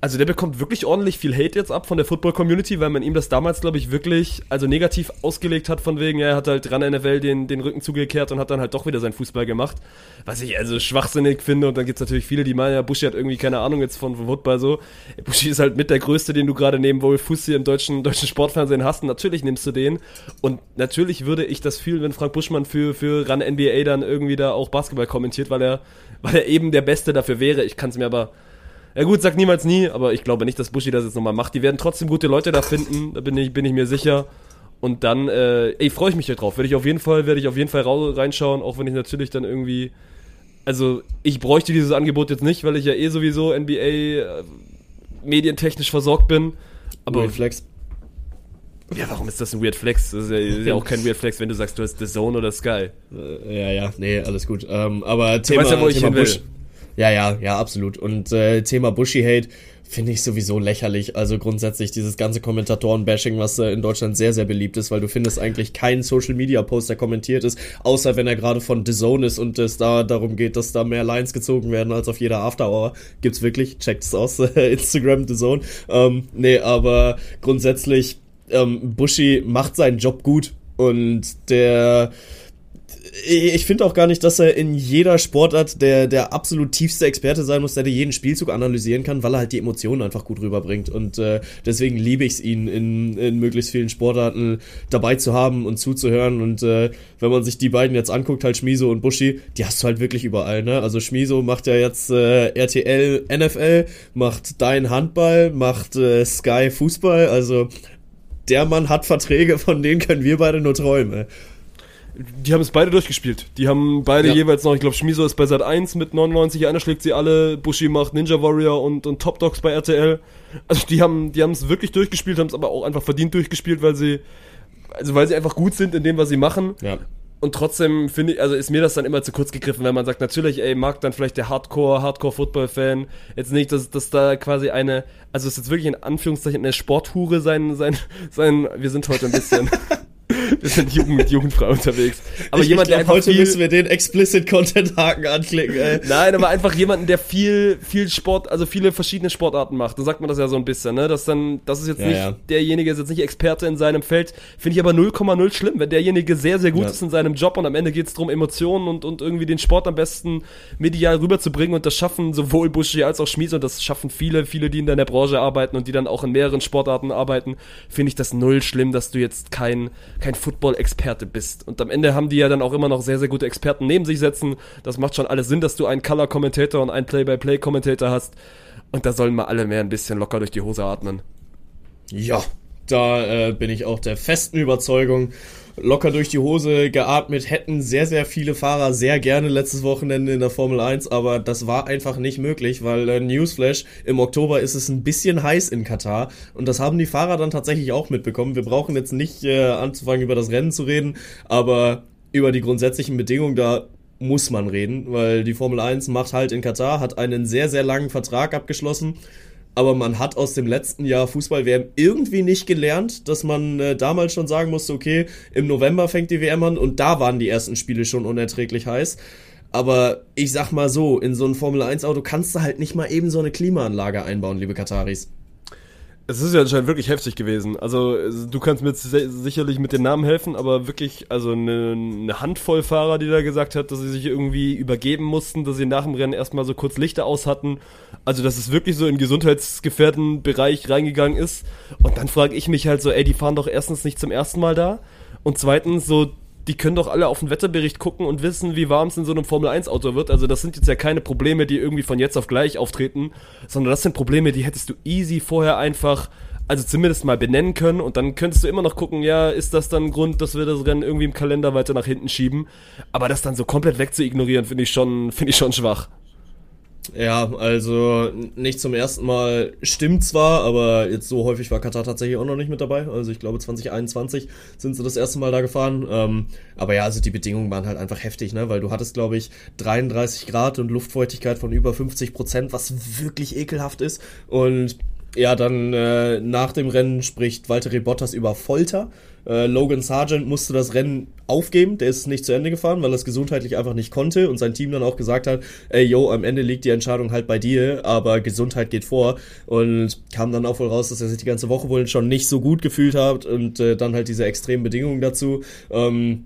also der bekommt wirklich ordentlich viel Hate jetzt ab von der Football-Community, weil man ihm das damals, glaube ich, wirklich also negativ ausgelegt hat, von wegen, ja, er hat halt dran NFL den, den Rücken zugekehrt und hat dann halt doch wieder seinen Fußball gemacht. Was ich also schwachsinnig finde und dann gibt es natürlich viele, die meinen, ja, Buschi hat irgendwie keine Ahnung jetzt von, Football so. Buschi ist halt mit der Größte, den du gerade neben Wolf Fuß hier im deutschen, deutschen Sportfernsehen hast und natürlich nimmst du den und natürlich würde ich das fühlen, wenn Frank Buschmann für, für Ran NBA dann irgendwie da auch Basketball kommentiert, weil er, weil er eben der Beste dafür wäre. Ich kann es mir aber ja gut, sag niemals nie, aber ich glaube nicht, dass Bushi das jetzt nochmal macht. Die werden trotzdem gute Leute da finden, da bin ich, bin ich mir sicher. Und dann, äh, ey, freue ich mich ja drauf. Werde ich auf jeden Fall, werde ich auf jeden Fall reinschauen, auch wenn ich natürlich dann irgendwie. Also, ich bräuchte dieses Angebot jetzt nicht, weil ich ja eh sowieso NBA äh, medientechnisch versorgt bin. Aber. Weird Flex. Ja, warum ist das ein Weird Flex? Das ist ja, ist ja, auch kein Weird Flex, wenn du sagst, du hast The Zone oder Sky. Äh, ja, ja, nee, alles gut. Ähm, aber Thema, du weißt ja, wo Thema ich Bush, ja, ja, ja, absolut. Und äh, Thema Bushy-Hate finde ich sowieso lächerlich. Also grundsätzlich dieses ganze Kommentatoren-Bashing, was äh, in Deutschland sehr, sehr beliebt ist, weil du findest eigentlich keinen Social-Media-Post, der kommentiert ist, außer wenn er gerade von The Zone ist und es da darum geht, dass da mehr Lines gezogen werden als auf jeder After-Hour. Gibt's wirklich, checkt es aus, *laughs* Instagram The Zone. Ähm, nee, aber grundsätzlich, ähm, Bushy macht seinen Job gut und der ich finde auch gar nicht, dass er in jeder Sportart der, der absolut tiefste Experte sein muss, der dir jeden Spielzug analysieren kann, weil er halt die Emotionen einfach gut rüberbringt. Und äh, deswegen liebe ich es, ihn in, in möglichst vielen Sportarten dabei zu haben und zuzuhören. Und äh, wenn man sich die beiden jetzt anguckt, halt Schmiso und Bushi, die hast du halt wirklich überall. Ne? Also Schmiso macht ja jetzt äh, RTL NFL, macht Dein Handball, macht äh, Sky Fußball. Also der Mann hat Verträge, von denen können wir beide nur träumen. Die haben es beide durchgespielt. Die haben beide Ja. jeweils noch, ich glaube, Schmiso ist bei Sat 1 mit 99, einer schlägt sie alle, Bushi macht Ninja Warrior und, und Top Dogs bei RTL. Also die haben die haben es wirklich durchgespielt, haben es aber auch einfach verdient durchgespielt, weil sie also weil sie einfach gut sind in dem, was sie machen. Ja. Und trotzdem finde ich, also ist mir das dann immer zu kurz gegriffen, wenn man sagt, natürlich, ey, mag dann vielleicht der Hardcore, Hardcore-Football-Fan jetzt nicht, dass, dass da quasi eine, also es ist jetzt wirklich in Anführungszeichen eine Sporthure sein, sein, sein, wir sind heute ein bisschen, *laughs* wir sind jugend, jugendfrei unterwegs. Aber ich, jemand, ich der glaub, einfach heute viel, müssen wir den Explicit-Content-Haken anklicken, ey. Nein, aber einfach jemanden, der viel, viel Sport, also viele verschiedene Sportarten macht. Dann sagt man das ja so ein bisschen, ne? Dass dann, das ist jetzt Ja, nicht, ja. derjenige ist jetzt nicht Experte in seinem Feld. Finde ich aber 0,0 schlimm, wenn derjenige sehr, sehr gut Ja. ist in seinem Job und am Ende geht es darum, Emotionen und, und irgendwie den Sport am besten medial rüberzubringen und das schaffen sowohl Buschi als auch Schmies und das schaffen viele, viele, die in der Branche arbeiten und die dann auch in mehreren Sportarten arbeiten, finde ich das null schlimm, dass du jetzt kein, kein Football-Experte bist. Und am Ende haben die ja dann auch immer noch sehr, sehr gute Experten neben sich setzen. Das macht schon alles Sinn, dass du einen Color-Kommentator und einen Play-by-Play-Kommentator hast. Und da sollen mal alle mehr ein bisschen locker durch die Hose atmen. Ja, da äh, bin ich auch der festen Überzeugung. Locker durch die Hose geatmet hätten sehr, sehr viele Fahrer sehr gerne letztes Wochenende in der Formel 1, aber das war einfach nicht möglich, weil äh, Newsflash, im Oktober ist es ein bisschen heiß in Katar und das haben die Fahrer dann tatsächlich auch mitbekommen. Wir brauchen jetzt nicht äh, anzufangen, über das Rennen zu reden, aber über die grundsätzlichen Bedingungen da muss man reden, weil die Formel 1 macht halt in Katar, hat einen sehr, sehr langen Vertrag abgeschlossen aber man hat aus dem letzten Jahr Fußball-WM irgendwie nicht gelernt, dass man äh, damals schon sagen musste, okay, im November fängt die WM an und da waren die ersten Spiele schon unerträglich heiß. Aber ich sag mal so, in so ein Formel-1-Auto kannst du halt nicht mal eben so eine Klimaanlage einbauen, liebe Kataris. Es ist ja anscheinend wirklich heftig gewesen. Also du kannst mir si- sicherlich mit den Namen helfen, aber wirklich, also eine, eine Handvoll Fahrer, die da gesagt hat, dass sie sich irgendwie übergeben mussten, dass sie nach dem Rennen erstmal so kurz Lichter aus hatten. Also dass es wirklich so in gesundheitsgefährdenden Bereich reingegangen ist. Und dann frage ich mich halt so, ey, die fahren doch erstens nicht zum ersten Mal da und zweitens so, die können doch alle auf den Wetterbericht gucken und wissen, wie warm es in so einem Formel-1-Auto wird. Also das sind jetzt ja keine Probleme, die irgendwie von jetzt auf gleich auftreten, sondern das sind Probleme, die hättest du easy vorher einfach, also zumindest mal benennen können und dann könntest du immer noch gucken, ja, ist das dann ein Grund, dass wir das Rennen irgendwie im Kalender weiter nach hinten schieben. Aber das dann so komplett wegzuignorieren, finde ich schon, finde ich schon schwach. Ja, also nicht zum ersten Mal stimmt zwar, aber jetzt so häufig war Katar tatsächlich auch noch nicht mit dabei. Also ich glaube 2021 sind sie das erste Mal da gefahren. Ähm, aber ja, also die Bedingungen waren halt einfach heftig, ne? Weil du hattest, glaube ich, 33 Grad und Luftfeuchtigkeit von über 50 Prozent, was wirklich ekelhaft ist. Und ja, dann äh, nach dem Rennen spricht Valtteri Bottas über Folter. Äh, Logan Sargent musste das Rennen aufgeben, der ist nicht zu Ende gefahren, weil er es gesundheitlich einfach nicht konnte. Und sein Team dann auch gesagt hat, ey yo, am Ende liegt die Entscheidung halt bei dir, aber Gesundheit geht vor. Und kam dann auch wohl raus, dass er sich die ganze Woche wohl schon nicht so gut gefühlt hat. Und äh, dann halt diese extremen Bedingungen dazu. Ähm,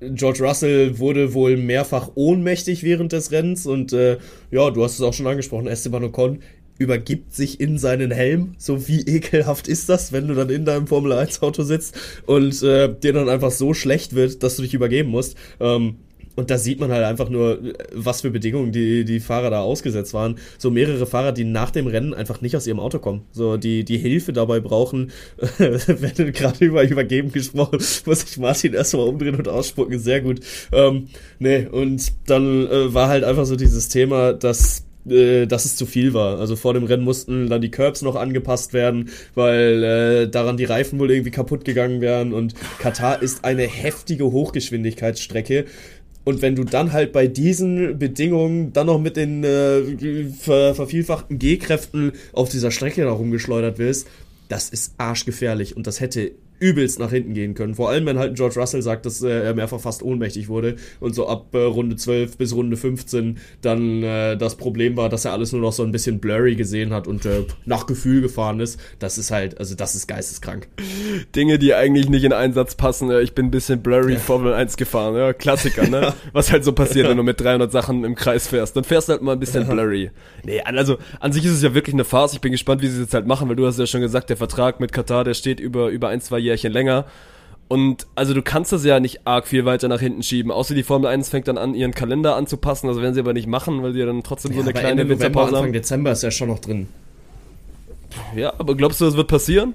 George Russell wurde wohl mehrfach ohnmächtig während des Rennens. Und äh, ja, du hast es auch schon angesprochen, Esteban Ocon übergibt sich in seinen Helm. So wie ekelhaft ist das, wenn du dann in deinem Formel 1 Auto sitzt und äh, dir dann einfach so schlecht wird, dass du dich übergeben musst. Ähm, und da sieht man halt einfach nur, was für Bedingungen die, die Fahrer da ausgesetzt waren. So mehrere Fahrer, die nach dem Rennen einfach nicht aus ihrem Auto kommen. So, die, die Hilfe dabei brauchen. *laughs* Wenn gerade über Übergeben gesprochen, muss ich Martin erstmal umdrehen und ausspucken. Sehr gut. Ähm, nee, und dann äh, war halt einfach so dieses Thema, dass äh, dass es zu viel war. Also vor dem Rennen mussten dann die Curbs noch angepasst werden, weil äh, daran die Reifen wohl irgendwie kaputt gegangen wären. Und Katar ist eine heftige Hochgeschwindigkeitsstrecke. Und wenn du dann halt bei diesen Bedingungen dann noch mit den äh, ver vervielfachten G-Kräften auf dieser Strecke da rumgeschleudert wirst, das ist arschgefährlich und das hätte übelst nach hinten gehen können. Vor allem, wenn halt George Russell sagt, dass äh, er mehrfach fast ohnmächtig wurde und so ab äh, Runde 12 bis Runde 15 dann äh, das Problem war, dass er alles nur noch so ein bisschen blurry gesehen hat und äh, nach Gefühl gefahren ist. Das ist halt, also das ist geisteskrank. Dinge, die eigentlich nicht in Einsatz passen. Ja, Ich bin ein bisschen blurry Formel 1 gefahren. Ja, Klassiker, ne? *laughs* Was halt so passiert, wenn du mit 300 Sachen im Kreis fährst. Dann fährst du halt mal ein bisschen blurry. Nee, also an sich ist es ja wirklich eine Farce. Ich bin gespannt, wie sie es jetzt halt machen, weil du hast ja schon gesagt, der Vertrag mit Katar, der steht über, über ein, zwei Jährchen länger. Und also du kannst das ja nicht arg viel weiter nach hinten schieben. Außer die Formel 1 fängt dann an, ihren Kalender anzupassen. Also werden sie aber nicht machen, weil sie ja dann trotzdem so eine kleine Ende November, Winterpause Anfang haben. Dezember ist ja schon noch drin. Ja, aber glaubst du, das wird passieren?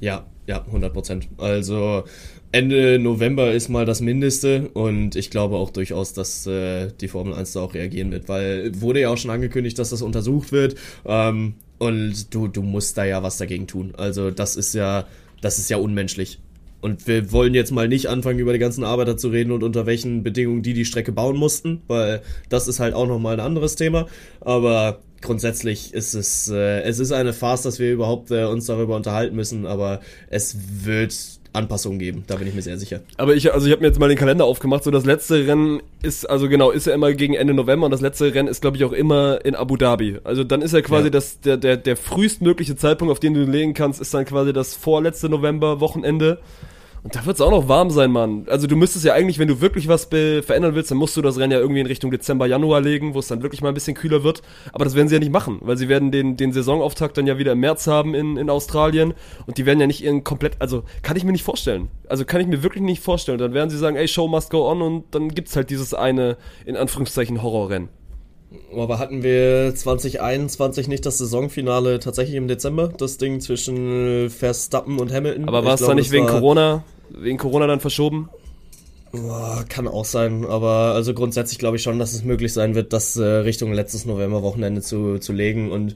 Ja, Ja, 100 Prozent. Also Ende November ist mal das Mindeste und ich glaube auch durchaus, dass äh, die Formel 1 da auch reagieren wird, weil wurde ja auch schon angekündigt, dass das untersucht wird ähm, und du, du musst da ja was dagegen tun. Also das ist ja, das ist ja unmenschlich. Und wir wollen jetzt mal nicht anfangen, über die ganzen Arbeiter zu reden und unter welchen Bedingungen die die Strecke bauen mussten, weil das ist halt auch nochmal ein anderes Thema. Aber grundsätzlich ist es, äh, es ist eine Farce, dass wir überhaupt äh, uns darüber unterhalten müssen, aber es wird Anpassungen geben, da bin ich mir sehr sicher. Aber ich, also ich habe mir jetzt mal den Kalender aufgemacht. So das letzte Rennen ist, also genau, ist ja immer gegen Ende November und das letzte Rennen ist, glaube ich, auch immer in Abu Dhabi. Also dann ist ja quasi Ja. das, der, der, der frühestmögliche Zeitpunkt, auf den du legen kannst, ist dann quasi das vorletzte November Wochenende. Und da wird es auch noch warm sein, Mann. Also du müsstest ja eigentlich, wenn du wirklich was verändern willst, dann musst du das Rennen ja irgendwie in Richtung Dezember, Januar legen, wo es dann wirklich mal ein bisschen kühler wird. Aber das werden sie ja nicht machen, weil sie werden den, den Saisonauftakt dann ja wieder im März haben in, in Australien. Und die werden ja nicht ihren komplett, also kann ich mir nicht vorstellen. Also kann ich mir wirklich nicht vorstellen. Dann werden sie sagen, ey, Show must go on und dann gibt's halt dieses eine, in Anführungszeichen, Horrorrennen. Aber hatten wir 2021 nicht das Saisonfinale tatsächlich im Dezember? Das Ding zwischen Verstappen und Hamilton? Aber war es da nicht wegen Corona, wegen Corona dann verschoben? Boah, kann auch sein, aber also grundsätzlich glaube ich schon, dass es möglich sein wird, das äh, Richtung letztes Novemberwochenende zu, zu legen und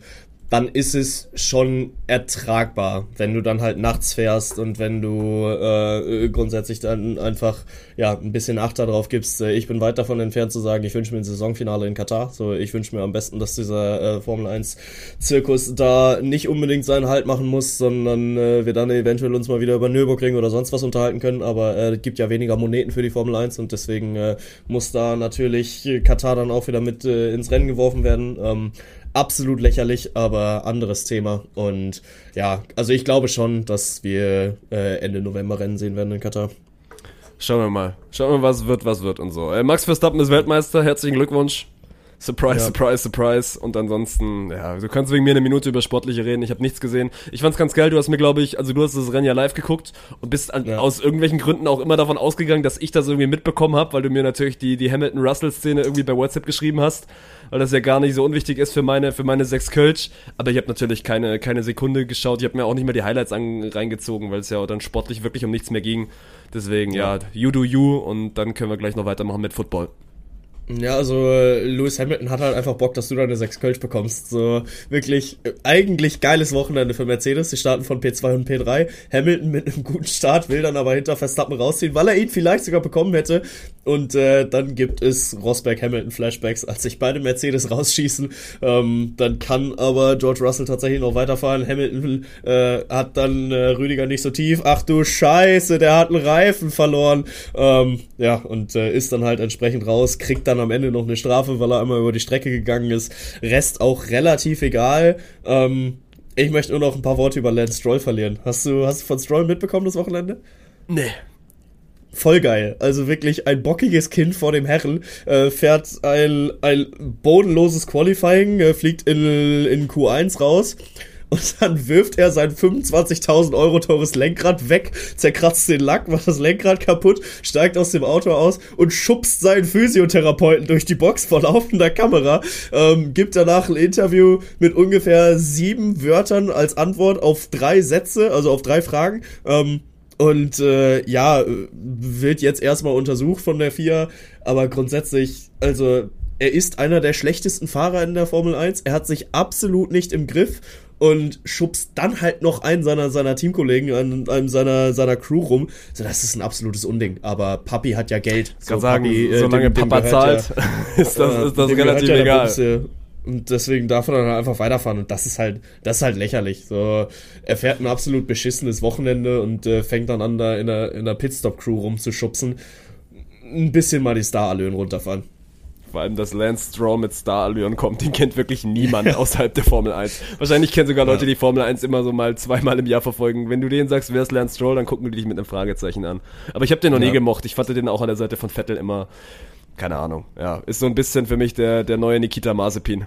dann ist es schon ertragbar, wenn du dann halt nachts fährst und wenn du äh, grundsätzlich dann einfach ja ein bisschen Acht darauf gibst. Äh, ich bin weit davon entfernt zu sagen, ich wünsche mir ein Saisonfinale in Katar. So, ich wünsche mir am besten, dass dieser äh, Formel 1 Zirkus da nicht unbedingt seinen Halt machen muss, sondern äh, wir dann eventuell uns mal wieder über Nürburgring oder sonst was unterhalten können. Aber äh, es gibt ja weniger Moneten für die Formel 1 und deswegen äh, muss da natürlich äh, Katar dann auch wieder mit äh, ins Rennen geworfen werden. Ähm, absolut lächerlich, aber anderes Thema. Und ja, also ich glaube schon, dass wir äh, Ende November Rennen sehen werden in Katar. Schauen wir mal. Schauen wir mal, was wird, was wird und so. Äh, Max Verstappen ist Weltmeister, herzlichen Glückwunsch. Surprise, Ja. surprise, surprise. Und ansonsten, ja, du kannst wegen mir eine Minute über Sportliche reden. Ich habe nichts gesehen. Ich fand's ganz geil. Du hast mir, glaube ich, also du hast das Rennen ja live geguckt und bist an, Ja. aus irgendwelchen Gründen auch immer davon ausgegangen, dass ich das irgendwie mitbekommen habe, weil du mir natürlich die, die Hamilton-Russell-Szene irgendwie bei WhatsApp geschrieben hast, weil das ja gar nicht so unwichtig ist für meine, für meine sechs Kölsch. Aber ich habe natürlich keine, keine Sekunde geschaut. Ich habe mir auch nicht mehr die Highlights an, reingezogen, weil es ja dann sportlich wirklich um nichts mehr ging. Deswegen, ja, you do you und dann können wir gleich noch weitermachen mit Football. Ja, also äh, Lewis Hamilton hat halt einfach Bock, dass du deine 6 Kölsch bekommst. So wirklich äh, eigentlich geiles Wochenende für Mercedes. Sie starten von P2 und P3. Hamilton mit einem guten Start will dann aber hinter Verstappen rausziehen, weil er ihn vielleicht sogar bekommen hätte. Und äh, dann gibt es Rosberg-Hamilton-Flashbacks, als sich beide Mercedes rausschießen. Ähm, dann kann aber George Russell tatsächlich noch weiterfahren. Hamilton äh, hat dann äh, Rüdiger nicht so tief. Ach du Scheiße, der hat einen Reifen verloren. Ähm, ja, und äh, ist dann halt entsprechend raus, kriegt dann am Ende noch eine Strafe, weil er einmal über die Strecke gegangen ist. Rest auch relativ egal. Ähm, ich möchte nur noch ein paar Worte über Lance Stroll verlieren. Hast du, hast du von Stroll mitbekommen das Wochenende? Nee. voll geil. Also wirklich ein bockiges Kind vor dem Herren, äh, fährt ein, ein bodenloses Qualifying, äh, fliegt in, in Q1 raus. Und dann wirft er sein 25.000 Euro teures Lenkrad weg, zerkratzt den Lack, macht das Lenkrad kaputt, steigt aus dem Auto aus und schubst seinen Physiotherapeuten durch die Box vor laufender Kamera, ähm, gibt danach ein Interview mit ungefähr sieben Wörtern als Antwort auf drei Sätze, also auf drei Fragen. Ähm, und äh, ja, wird jetzt erstmal untersucht von der FIA, aber grundsätzlich, also er ist einer der schlechtesten Fahrer in der Formel 1. Er hat sich absolut nicht im Griff und schubst dann halt noch einen seiner, seiner Teamkollegen an einem seiner, seiner Crew rum. So, das ist ein absolutes Unding. Aber Papi hat ja Geld. Ich kann So, sagen, Papi, äh, solange dem- Papa zahlt, ja- *laughs* ist das, ja, ist das relativ ja egal. Bumse. Und deswegen darf er dann einfach weiterfahren. Und das ist halt, das ist halt lächerlich. So, er fährt ein absolut beschissenes Wochenende und äh, fängt dann an, da in der, in der Pitstop-Crew rumzuschubsen. Ein bisschen mal die Star-Allöhen runterfahren. Vor allem, dass Lance Stroll mit Star-Allüren kommt, den kennt wirklich niemand außerhalb der Formel 1. Wahrscheinlich kennen sogar Leute, die Formel 1 immer so mal zweimal im Jahr verfolgen. Wenn du denen sagst, wer ist Lance Stroll, dann gucken die dich mit einem Fragezeichen an. Aber ich habe den noch nie Ja. gemocht. Ich fand den auch an der Seite von Vettel immer, keine Ahnung. Ja, ist so ein bisschen für mich der, der neue Nikita Mazepin.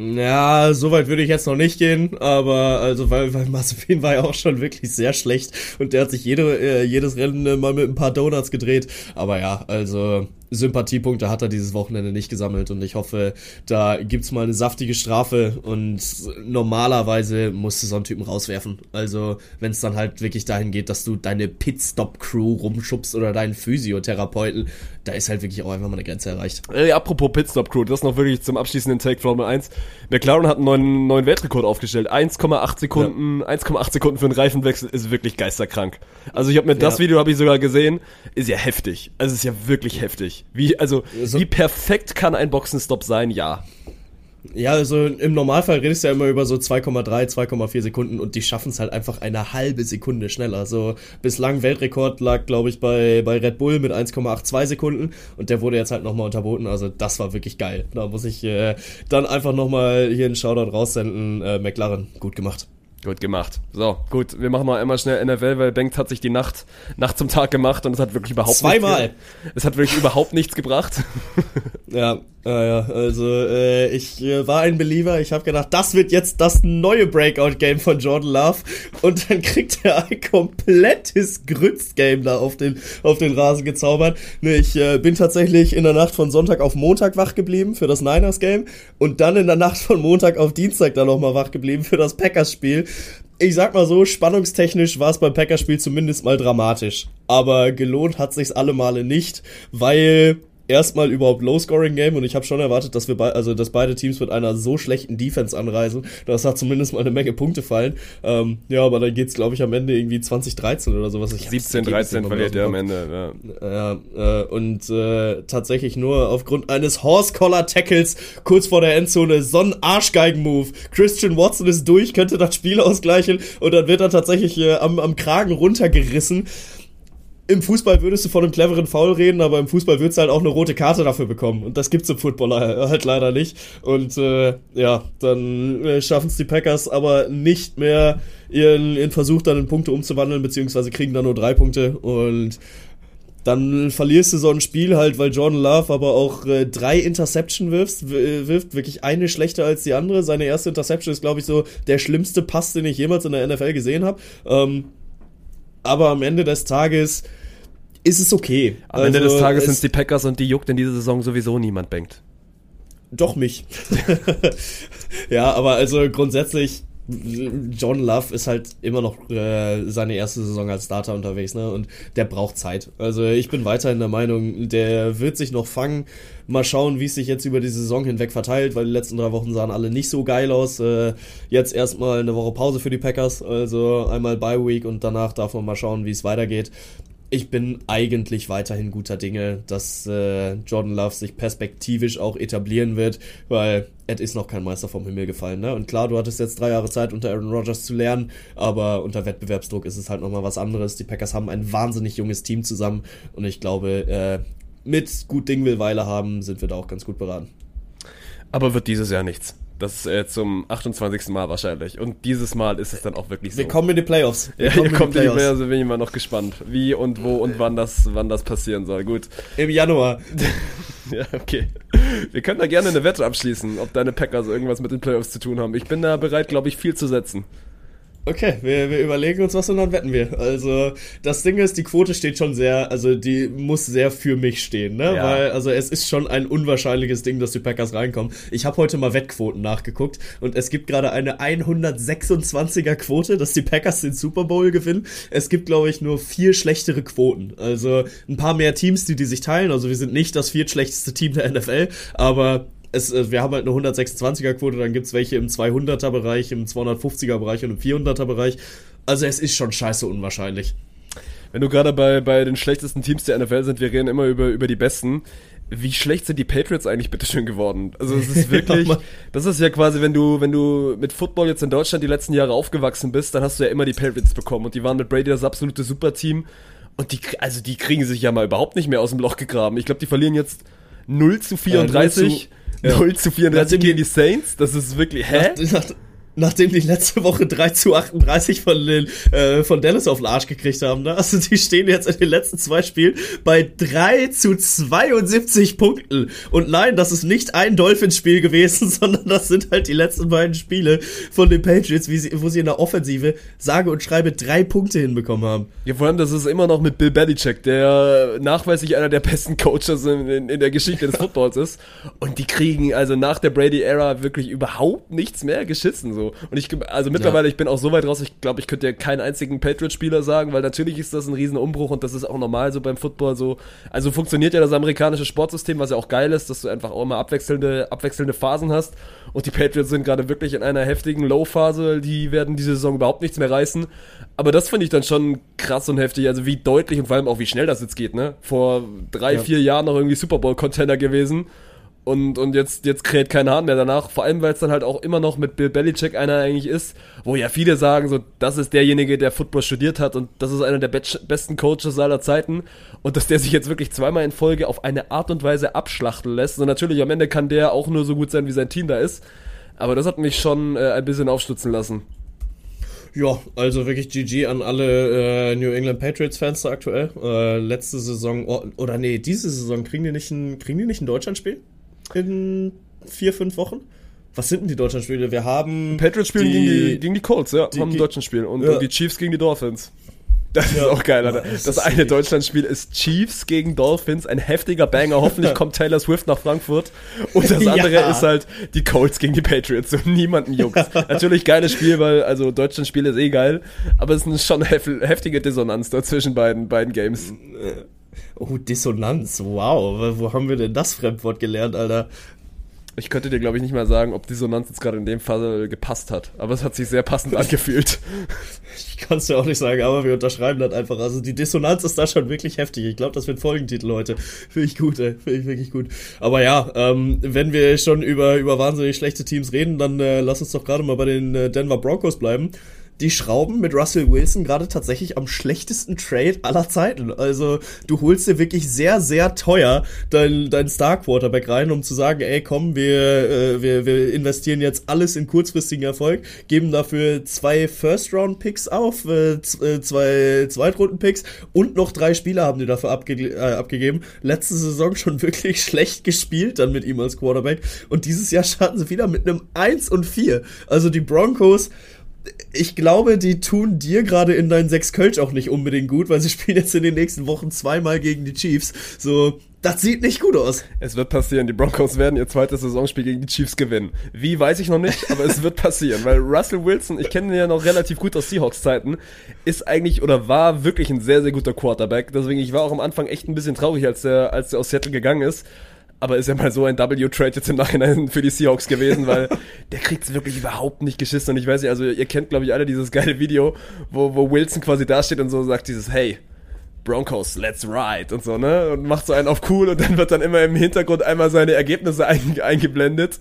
Ja, so weit würde ich jetzt noch nicht gehen, aber also weil, weil Mazepin war ja auch schon wirklich sehr schlecht und der hat sich jede, äh, jedes Rennen mal mit ein paar Donuts gedreht. Aber ja, also Sympathiepunkte hat er dieses Wochenende nicht gesammelt und ich hoffe, da gibt's mal eine saftige Strafe und normalerweise musst du so einen Typen rauswerfen. Also, wenn es dann halt wirklich dahin geht, dass du deine Pitstop-Crew rumschubst oder deinen Physiotherapeuten, da ist halt wirklich auch einfach mal eine Grenze erreicht. Ey, apropos Pitstop Crew, das noch wirklich zum abschließenden Take Formel 1. McLaren hat einen neuen, neuen Weltrekord aufgestellt. 1,8 Sekunden, ja. 1,8 Sekunden für einen Reifenwechsel ist wirklich geisterkrank. Also ich habe mir das ja. Video habe ich sogar gesehen, ist ja heftig. Also ist ja wirklich heftig. Wie also so wie perfekt kann ein Boxenstopp sein? Ja. Ja, also im Normalfall redest du ja immer über so 2,3, 2,4 Sekunden und die schaffen es halt einfach eine halbe Sekunde schneller. So bislang Weltrekord lag, glaube ich, bei, bei Red Bull mit 1,82 Sekunden und der wurde jetzt halt nochmal unterboten. Also das war wirklich geil. Da muss ich äh, dann einfach nochmal hier einen Shoutout raussenden. Äh, McLaren, gut gemacht. Gut gemacht. So, gut, wir machen mal einmal schnell NFL, weil Bengt hat sich die Nacht, Nacht zum Tag gemacht und es hat wirklich überhaupt Zweimal. nichts Es hat wirklich überhaupt nichts gebracht. Ja, ja, ja. Also äh, ich äh, war ein Believer. Ich habe gedacht, das wird jetzt das neue Breakout-Game von Jordan Love. Und dann kriegt er ein komplettes Grütz-Game da auf den, auf den Rasen gezaubert. Ne, ich äh, bin tatsächlich in der Nacht von Sonntag auf Montag wach geblieben für das Niners-Game. Und dann in der Nacht von Montag auf Dienstag dann nochmal wach geblieben für das Packers-Spiel ich sag mal so, spannungstechnisch war es beim Packerspiel zumindest mal dramatisch. Aber gelohnt hat sich's alle Male nicht, weil erstmal überhaupt Low-Scoring-Game und ich habe schon erwartet, dass wir be also dass beide Teams mit einer so schlechten Defense anreisen, dass da zumindest mal eine Menge Punkte fallen. Ähm, ja, aber dann geht's glaube ich am Ende irgendwie 2013 oder sowas. Ich 17 13 verliert er am Ende. Ja, ja äh, und äh, tatsächlich nur aufgrund eines Horse-Collar-Tackles kurz vor der Endzone so ein Arschgeigen-Move. Christian Watson ist durch, könnte das Spiel *laughs* ausgleichen und dann wird er tatsächlich äh, am, am Kragen runtergerissen im Fußball würdest du von einem cleveren Foul reden, aber im Fußball würdest du halt auch eine rote Karte dafür bekommen. Und das gibt's im Footballer halt leider nicht. Und äh, ja, dann äh, schaffen es die Packers aber nicht mehr, ihren, ihren Versuch dann in Punkte umzuwandeln, beziehungsweise kriegen dann nur drei Punkte. Und dann verlierst du so ein Spiel halt, weil Jordan Love aber auch äh, drei Interception wirft, wirft, wirklich eine schlechter als die andere. Seine erste Interception ist, glaube ich, so der schlimmste Pass, den ich jemals in der NFL gesehen habe. Ähm, aber am Ende des Tages ist es okay. Am also, Ende des also, Tages sind es die Packers und die juckt in dieser Saison sowieso niemand bankt. Doch mich. *laughs* ja, aber also grundsätzlich John Love ist halt immer noch äh, seine erste Saison als Starter unterwegs, ne? Und der braucht Zeit. Also ich bin weiterhin der Meinung, der wird sich noch fangen. Mal schauen, wie es sich jetzt über die Saison hinweg verteilt, weil die letzten drei Wochen sahen alle nicht so geil aus. Äh, jetzt erstmal eine Woche Pause für die Packers, also einmal Bye Week und danach darf man mal schauen, wie es weitergeht ich bin eigentlich weiterhin guter Dinge, dass äh, Jordan Love sich perspektivisch auch etablieren wird, weil Ed ist noch kein Meister vom Himmel gefallen. Ne? Und klar, du hattest jetzt drei Jahre Zeit, unter Aaron Rodgers zu lernen, aber unter Wettbewerbsdruck ist es halt nochmal was anderes. Die Packers haben ein wahnsinnig junges Team zusammen und ich glaube, äh, mit gut Ding will Weile haben, sind wir da auch ganz gut beraten. Aber wird dieses Jahr nichts. Das ist äh, zum 28. Mal wahrscheinlich. Und dieses Mal ist es dann auch wirklich so. Wir kommen in die Playoffs. *laughs* Wir ja, ihr kommt in die Playoffs. Also bin ich mal noch gespannt, wie und wo und wann das, wann das passieren soll. Gut. Im Januar. *laughs* ja, okay. Wir können da gerne eine Wette abschließen, ob deine Packers irgendwas mit den Playoffs zu tun haben. Ich bin da bereit, glaube ich, viel zu setzen. Okay, wir, wir überlegen uns was und dann wetten wir. Also, das Ding ist, die Quote steht schon sehr, also die muss sehr für mich stehen, ne? Ja. Weil, also es ist schon ein unwahrscheinliches Ding, dass die Packers reinkommen. Ich habe heute mal Wettquoten nachgeguckt und es gibt gerade eine 126er Quote, dass die Packers den Super Bowl gewinnen. Es gibt, glaube ich, nur vier schlechtere Quoten. Also ein paar mehr Teams, die die sich teilen. Also wir sind nicht das viertschlechteste Team der NFL, aber es, äh, wir haben halt eine 126er-Quote, dann gibt es welche im 200er-Bereich, im 250er-Bereich und im 400er-Bereich. Also es ist schon scheiße unwahrscheinlich. Wenn du gerade bei, bei den schlechtesten Teams der NFL sind, wir reden immer über, über die besten. Wie schlecht sind die Patriots eigentlich bitteschön geworden? Also es ist *laughs* wirklich, das ist ja quasi, wenn du, wenn du mit Football jetzt in Deutschland die letzten Jahre aufgewachsen bist, dann hast du ja immer die Patriots bekommen und die waren mit Brady das absolute Superteam und die, also die kriegen sich ja mal überhaupt nicht mehr aus dem Loch gegraben. Ich glaube, die verlieren jetzt 0 zu 34. Äh, 0 zu, ja. 0 zu 34 gegen die Saints, das ist wirklich, hä? Nach, nach, nachdem die letzte Woche 3 zu 38 von, den, äh, von Dallas auf den Arsch gekriegt haben. Ne? Also die stehen jetzt in den letzten zwei Spielen bei 3 zu 72 Punkten. Und nein, das ist nicht ein Dolphins-Spiel gewesen, *laughs* sondern das sind halt die letzten beiden Spiele von den Patriots, sie, wo sie in der Offensive sage und schreibe drei Punkte hinbekommen haben. Ja, vor allem, das ist immer noch mit Bill Belichick, der nachweislich einer der besten Coaches in, in, in der Geschichte des Footballs ist. Und die kriegen also nach der Brady-Ära wirklich überhaupt nichts mehr geschissen. So. Und ich, also mittlerweile, ja. ich bin auch so weit raus, ich glaube, ich könnte ja keinen einzigen Patriot-Spieler sagen, weil natürlich ist das ein Riesenumbruch und das ist auch normal so beim Football so. Also funktioniert ja das amerikanische Sportsystem, was ja auch geil ist, dass du einfach auch immer abwechselnde, abwechselnde Phasen hast. Und die Patriots sind gerade wirklich in einer heftigen Low-Phase. Die werden diese Saison überhaupt nichts mehr reißen. Aber das finde ich dann schon krass und heftig. Also wie deutlich und vor allem auch wie schnell das jetzt geht, ne? Vor drei, ja. vier Jahren noch irgendwie Super Bowl-Contender gewesen und, und jetzt, jetzt kräht kein Hahn mehr danach. Vor allem, weil es dann halt auch immer noch mit Bill Belichick einer eigentlich ist, wo ja viele sagen, so, das ist derjenige, der Football studiert hat und das ist einer der be besten Coaches aller Zeiten. Und dass der sich jetzt wirklich zweimal in Folge auf eine Art und Weise abschlachten lässt. Und natürlich, am Ende kann der auch nur so gut sein, wie sein Team da ist. Aber das hat mich schon äh, ein bisschen aufstutzen lassen. Ja, also wirklich GG an alle äh, New England Patriots Fans da aktuell. Äh, letzte Saison, oh, oder nee, diese Saison kriegen die nicht ein, kriegen die nicht ein Deutschlandspiel? In vier, fünf Wochen. Was sind denn die Deutschlandspiele? Wir haben. Patriots spielen gegen, die, gegen die Colts, ja, die, haben ein Deutschlandspiel. Und, ja. und die Chiefs gegen die Dolphins. Das ja. ist auch geil, Alter. Das, das eine Deutschlandspiel ist Chiefs gegen Dolphins, ein heftiger Banger. Hoffentlich *laughs* kommt Taylor Swift nach Frankfurt. Und das andere ja. ist halt die Colts gegen die Patriots. So niemanden juckt. *laughs* Natürlich geiles Spiel, weil, also Deutschlandspiel ist eh geil. Aber es ist schon heftige Dissonanz da zwischen beiden, beiden Games. Oh, Dissonanz, wow. Wo haben wir denn das Fremdwort gelernt, Alter? Ich könnte dir, glaube ich, nicht mal sagen, ob Dissonanz jetzt gerade in dem Fall gepasst hat. Aber es hat sich sehr passend *laughs* angefühlt. Ich kann es dir auch nicht sagen, aber wir unterschreiben das einfach. Also die Dissonanz ist da schon wirklich heftig. Ich glaube, das wird Folgentitel heute. Finde ich gut, ey. Finde ich wirklich gut. Aber ja, ähm, wenn wir schon über, über wahnsinnig schlechte Teams reden, dann äh, lass uns doch gerade mal bei den äh, Denver Broncos bleiben die schrauben mit Russell Wilson gerade tatsächlich am schlechtesten Trade aller Zeiten. Also du holst dir wirklich sehr, sehr teuer dein, dein Star-Quarterback rein, um zu sagen, ey komm, wir, äh, wir, wir investieren jetzt alles in kurzfristigen Erfolg, geben dafür zwei First-Round-Picks auf, äh, äh zwei Zweitrunden-Picks und noch drei Spieler haben die dafür abge äh, abgegeben. Letzte Saison schon *laughs* wirklich schlecht gespielt dann mit ihm als Quarterback und dieses Jahr starten sie wieder mit einem 1 und 4. Also die Broncos ich glaube, die tun dir gerade in deinen sechs Kölsch auch nicht unbedingt gut, weil sie *laughs* spielen jetzt in den nächsten Wochen zweimal gegen die Chiefs. So, das sieht nicht gut aus. Es wird passieren. Die Broncos werden ihr zweites Saisonspiel gegen die Chiefs gewinnen. Wie, weiß ich noch nicht, aber es wird passieren, weil Russell Wilson, ich kenne ihn ja noch relativ gut aus Seahawks-Zeiten, ist eigentlich oder war wirklich ein sehr, sehr guter Quarterback. Deswegen, ich war auch am Anfang echt ein bisschen traurig, als der, als aus Seattle gegangen ist aber ist ja mal so ein W-Trade jetzt im Nachhinein für die Seahawks gewesen, weil *laughs* der kriegt's wirklich überhaupt nicht geschissen. Und ich weiß nicht, also ihr kennt, glaube ich, alle dieses geile Video, wo, wo Wilson quasi da steht und so sagt dieses, hey, Broncos, let's ride und so, ne? Und macht so einen auf cool und dann wird dann immer im Hintergrund einmal seine Ergebnisse ein, eingeblendet.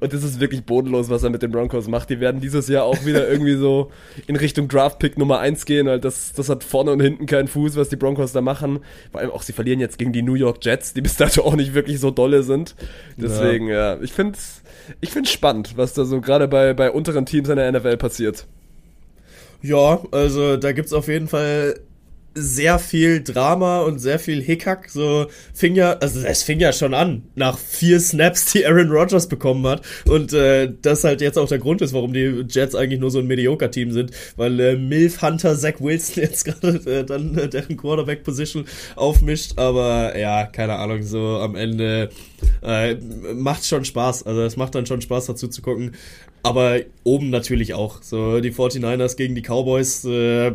Und das ist wirklich bodenlos, was er mit den Broncos macht. Die werden dieses Jahr auch wieder irgendwie so in Richtung Draft-Pick Nummer 1 gehen, weil das, das hat vorne und hinten keinen Fuß, was die Broncos da machen. Vor allem auch, sie verlieren jetzt gegen die New York Jets, die bis dato auch nicht wirklich so dolle sind. Deswegen, ja, ja ich finde ich find's spannend, was da so gerade bei, bei unteren Teams in der NFL passiert. Ja, also da gibt's auf jeden Fall sehr viel Drama und sehr viel Hickhack. So fing ja, also es fing ja schon an, nach vier Snaps, die Aaron Rodgers bekommen hat. Und äh, das halt jetzt auch der Grund ist, warum die Jets eigentlich nur so ein Mediocre-Team sind, weil äh, Milf Hunter Zach Wilson *laughs* jetzt gerade äh, dann äh, deren Quarterback-Position aufmischt. Aber ja, keine Ahnung, so am Ende äh, macht schon Spaß. Also es macht dann schon Spaß dazu zu gucken. Aber oben natürlich auch. So die 49ers gegen die Cowboys. Äh,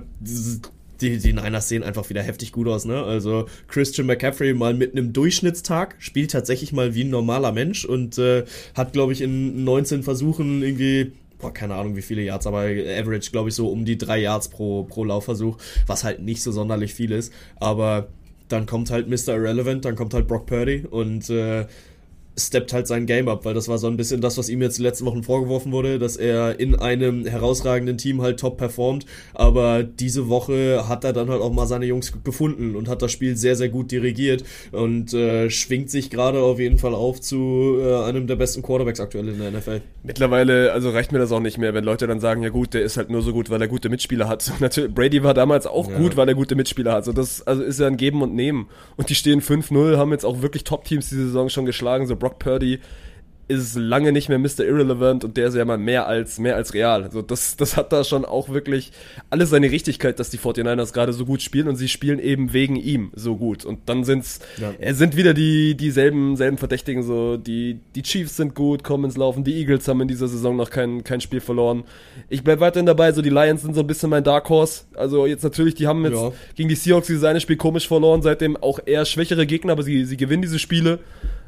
die, die Niners sehen einfach wieder heftig gut aus, ne? Also Christian McCaffrey mal mit einem Durchschnittstag, spielt tatsächlich mal wie ein normaler Mensch und äh, hat, glaube ich, in 19 Versuchen irgendwie boah, keine Ahnung wie viele Yards, aber Average, glaube ich, so um die drei Yards pro, pro Laufversuch, was halt nicht so sonderlich viel ist. Aber dann kommt halt Mr. Irrelevant, dann kommt halt Brock Purdy und äh, steppt halt sein Game up, weil das war so ein bisschen das, was ihm jetzt die letzten Wochen vorgeworfen wurde, dass er in einem herausragenden Team halt top performt. Aber diese Woche hat er dann halt auch mal seine Jungs gefunden und hat das Spiel sehr, sehr gut dirigiert und äh, schwingt sich gerade auf jeden Fall auf zu äh, einem der besten Quarterbacks aktuell in der NFL. Mittlerweile, also reicht mir das auch nicht mehr, wenn Leute dann sagen, ja gut, der ist halt nur so gut, weil er gute Mitspieler hat. *laughs* Natürlich, Brady war damals auch ja. gut, weil er gute Mitspieler hat. So, das also ist ja ein Geben und Nehmen. Und die stehen 5-0, haben jetzt auch wirklich Top-Teams diese Saison schon geschlagen, so Brock Purdy ist lange nicht mehr Mr. Irrelevant und der ist ja mal mehr als, mehr als real. Also das, das hat da schon auch wirklich alles seine Richtigkeit, dass die 49ers gerade so gut spielen und sie spielen eben wegen ihm so gut. Und dann sind's, ja. äh, sind wieder die, dieselben, selben Verdächtigen so, die, die Chiefs sind gut, kommen ins Laufen, die Eagles haben in dieser Saison noch kein, kein Spiel verloren. Ich bleib weiterhin dabei, so die Lions sind so ein bisschen mein Dark Horse. Also jetzt natürlich, die haben jetzt ja. gegen die Seahawks dieses eine Spiel komisch verloren, seitdem auch eher schwächere Gegner, aber sie, sie gewinnen diese Spiele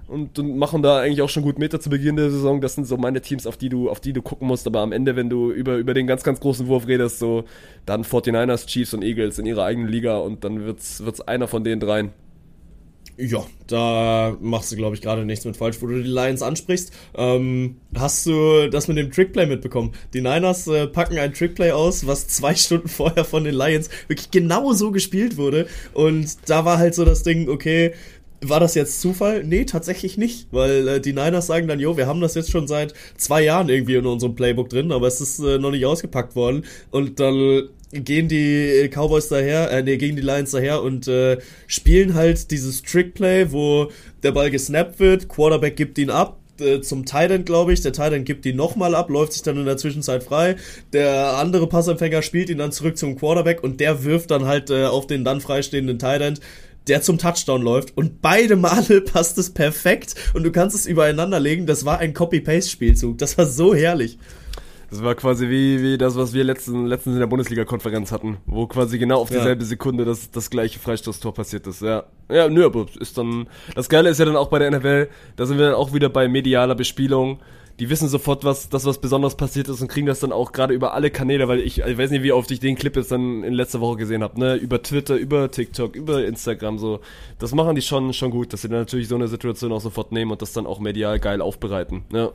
und, und machen da eigentlich auch schon gut Meter zu Beginn der Saison. Das sind so meine Teams, auf die du, auf die du gucken musst. Aber am Ende, wenn du über, über den ganz, ganz großen Wurf redest, so dann 49ers, Chiefs und Eagles in ihrer eigenen Liga und dann wird's, wird's einer von den dreien. Ja, da machst du, glaube ich, gerade nichts mit falsch, wo du die Lions ansprichst. Ähm, hast du das mit dem Trickplay mitbekommen? Die Niners äh, packen ein Trickplay aus, was zwei *laughs* Stunden vorher von den Lions wirklich genau so gespielt wurde. Und da war halt so das Ding, okay, war das jetzt Zufall? Nee, tatsächlich nicht, weil äh, die Niners sagen dann, jo, wir haben das jetzt schon seit zwei Jahren irgendwie in unserem Playbook drin, aber es ist äh, noch nicht ausgepackt worden und dann gehen die Cowboys daher, äh, nee, gegen die Lions daher und äh, spielen halt dieses Trickplay, wo der Ball gesnappt wird, Quarterback gibt ihn ab, äh, zum Titan, glaube ich. Der Titan gibt ihn nochmal ab, läuft sich dann in der Zwischenzeit frei. Der andere Passempfänger spielt ihn dann zurück zum Quarterback und der wirft dann halt äh, auf den dann freistehenden Titan der zum Touchdown läuft und beide Male *laughs* passt es perfekt und du kannst es übereinander legen. Das war ein Copy-Paste-Spielzug. Das war so herrlich. Das war quasi wie, wie das, was wir letzten, letztens in der Bundesliga-Konferenz hatten, wo quasi genau auf dieselbe ja. Sekunde das, das gleiche Freistoßtor passiert ist. Ja, ja, nö, aber ist dann. Das Geile ist ja dann auch bei der NFL, da sind wir dann auch wieder bei medialer Bespielung die wissen sofort, was, das was besonders passiert ist und kriegen das dann auch gerade über alle Kanäle, weil ich, ich weiß nicht, wie oft ich den Clip jetzt dann in letzter Woche gesehen habe, ne? Über Twitter, über TikTok, über Instagram, so. Das machen die schon, schon gut, dass sie dann natürlich so eine Situation auch sofort nehmen und das dann auch medial geil aufbereiten, ne?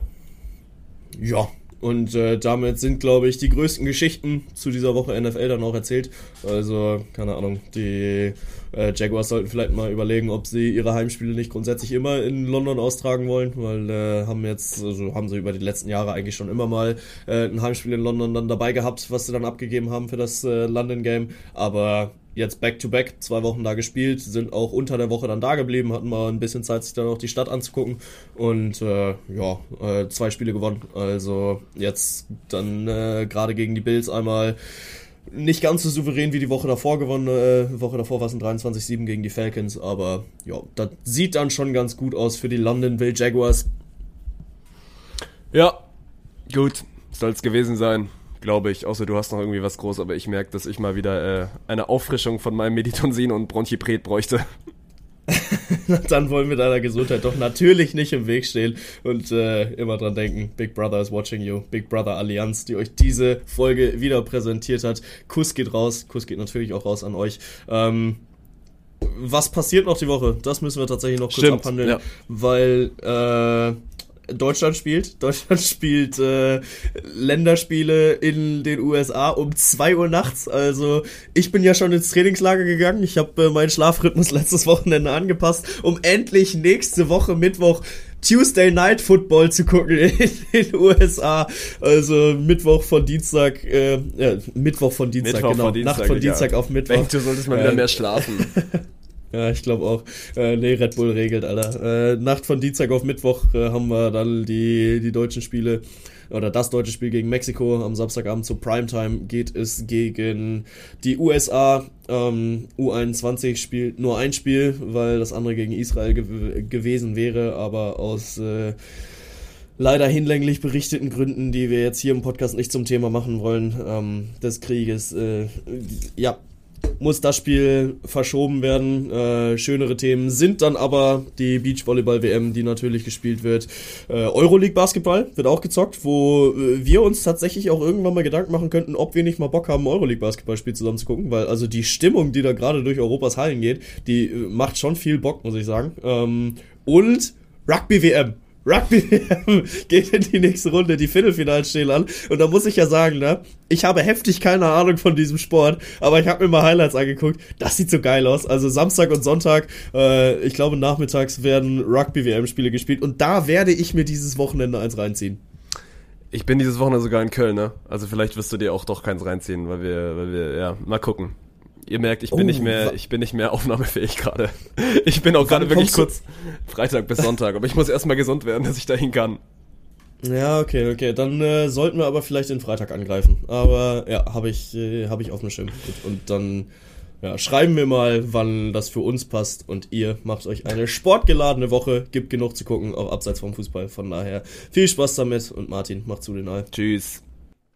Ja, und äh, damit sind, glaube ich, die größten Geschichten zu dieser Woche NFL dann auch erzählt. Also, keine Ahnung, die äh, Jaguars sollten vielleicht mal überlegen, ob sie ihre Heimspiele nicht grundsätzlich immer in London austragen wollen, weil äh, haben jetzt, also haben sie über die letzten Jahre eigentlich schon immer mal äh, ein Heimspiel in London dann dabei gehabt, was sie dann abgegeben haben für das äh, London Game. Aber jetzt back-to-back, zwei Wochen da gespielt, sind auch unter der Woche dann da geblieben, hatten mal ein bisschen Zeit, sich dann auch die Stadt anzugucken und äh, ja, äh, zwei Spiele gewonnen. Also jetzt dann äh, gerade gegen die Bills einmal nicht ganz so souverän wie die Woche davor gewonnen. Äh, Woche davor war es ein 23-7 gegen die Falcons, aber ja, das sieht dann schon ganz gut aus für die Londonville Jaguars. Ja, gut, soll es gewesen sein glaube ich. Außer du hast noch irgendwie was groß, aber ich merke, dass ich mal wieder äh, eine Auffrischung von meinem Meditonsin und Bronchipret bräuchte. *laughs* Dann wollen wir deiner Gesundheit doch natürlich nicht im Weg stehen und äh, immer dran denken, Big Brother is watching you, Big Brother Allianz, die euch diese Folge wieder präsentiert hat. Kuss geht raus, Kuss geht natürlich auch raus an euch. Ähm, was passiert noch die Woche? Das müssen wir tatsächlich noch kurz Stimmt, abhandeln, ja. weil äh, Deutschland spielt. Deutschland *laughs* spielt äh, Länderspiele in den USA um 2 Uhr nachts. Also ich bin ja schon ins Trainingslager gegangen. Ich habe äh, meinen Schlafrhythmus *laughs* letztes Wochenende angepasst, um endlich nächste Woche Mittwoch Tuesday Night Football zu gucken *laughs* in den USA. Also Mittwoch von Dienstag, äh, ja, Mittwoch von Dienstag, Mittwoch genau. Von Dienstag, Nacht von Dienstag ja. auf Mittwoch. Ich denke, du solltest mal wieder äh, mehr schlafen. Ja, ich glaube auch. Äh, nee, Red Bull regelt, Alter. Äh, Nacht von Dienstag auf Mittwoch äh, haben wir dann die, die deutschen Spiele oder das deutsche Spiel gegen Mexiko. Am Samstagabend zur Primetime geht es gegen die USA. Ähm, U21 spielt nur ein Spiel, weil das andere gegen Israel gew gewesen wäre, aber aus äh, leider hinlänglich berichteten Gründen, die wir jetzt hier im Podcast nicht zum Thema machen wollen, ähm, des Krieges, äh, ja, muss das Spiel verschoben werden. Äh, schönere Themen sind dann aber die Beachvolleyball-WM, die natürlich gespielt wird. Äh, Euroleague-Basketball wird auch gezockt, wo äh, wir uns tatsächlich auch irgendwann mal Gedanken machen könnten, ob wir nicht mal Bock haben, Euroleague-Basketballspiel zusammen zu gucken, weil also die Stimmung, die da gerade durch Europas Hallen geht, die äh, macht schon viel Bock, muss ich sagen. Ähm, und Rugby-WM. Rugby-WM *laughs* geht in die nächste Runde, die Viertelfinals stehen an. Und da muss ich ja sagen, ne, ich habe heftig keine Ahnung von diesem Sport, aber ich habe mir mal Highlights angeguckt. Das sieht so geil aus. Also Samstag und Sonntag, äh, ich glaube nachmittags werden Rugby-WM-Spiele gespielt und da werde ich mir dieses Wochenende eins reinziehen. Ich bin dieses Wochenende sogar in Köln, ne? Also vielleicht wirst du dir auch doch keins reinziehen, weil wir, weil wir, ja, mal gucken. Ihr merkt, ich bin Oh, nicht mehr, ich bin nicht mehr *laughs* aufnahmefähig gerade. Ich bin auch gerade wirklich kurz Freitag bis Sonntag, aber ich muss erstmal gesund werden, dass ich dahin kann. Ja, okay, okay. Dann äh, sollten wir aber vielleicht den Freitag angreifen. Aber ja, habe ich, äh, hab ich auf dem Schirm. Und dann ja, schreiben wir mal, wann das für uns passt. Und ihr macht euch eine sportgeladene Woche. Gibt genug zu gucken, auch abseits vom Fußball. Von daher viel Spaß damit. Und Martin, mach zu den Ei. Tschüss.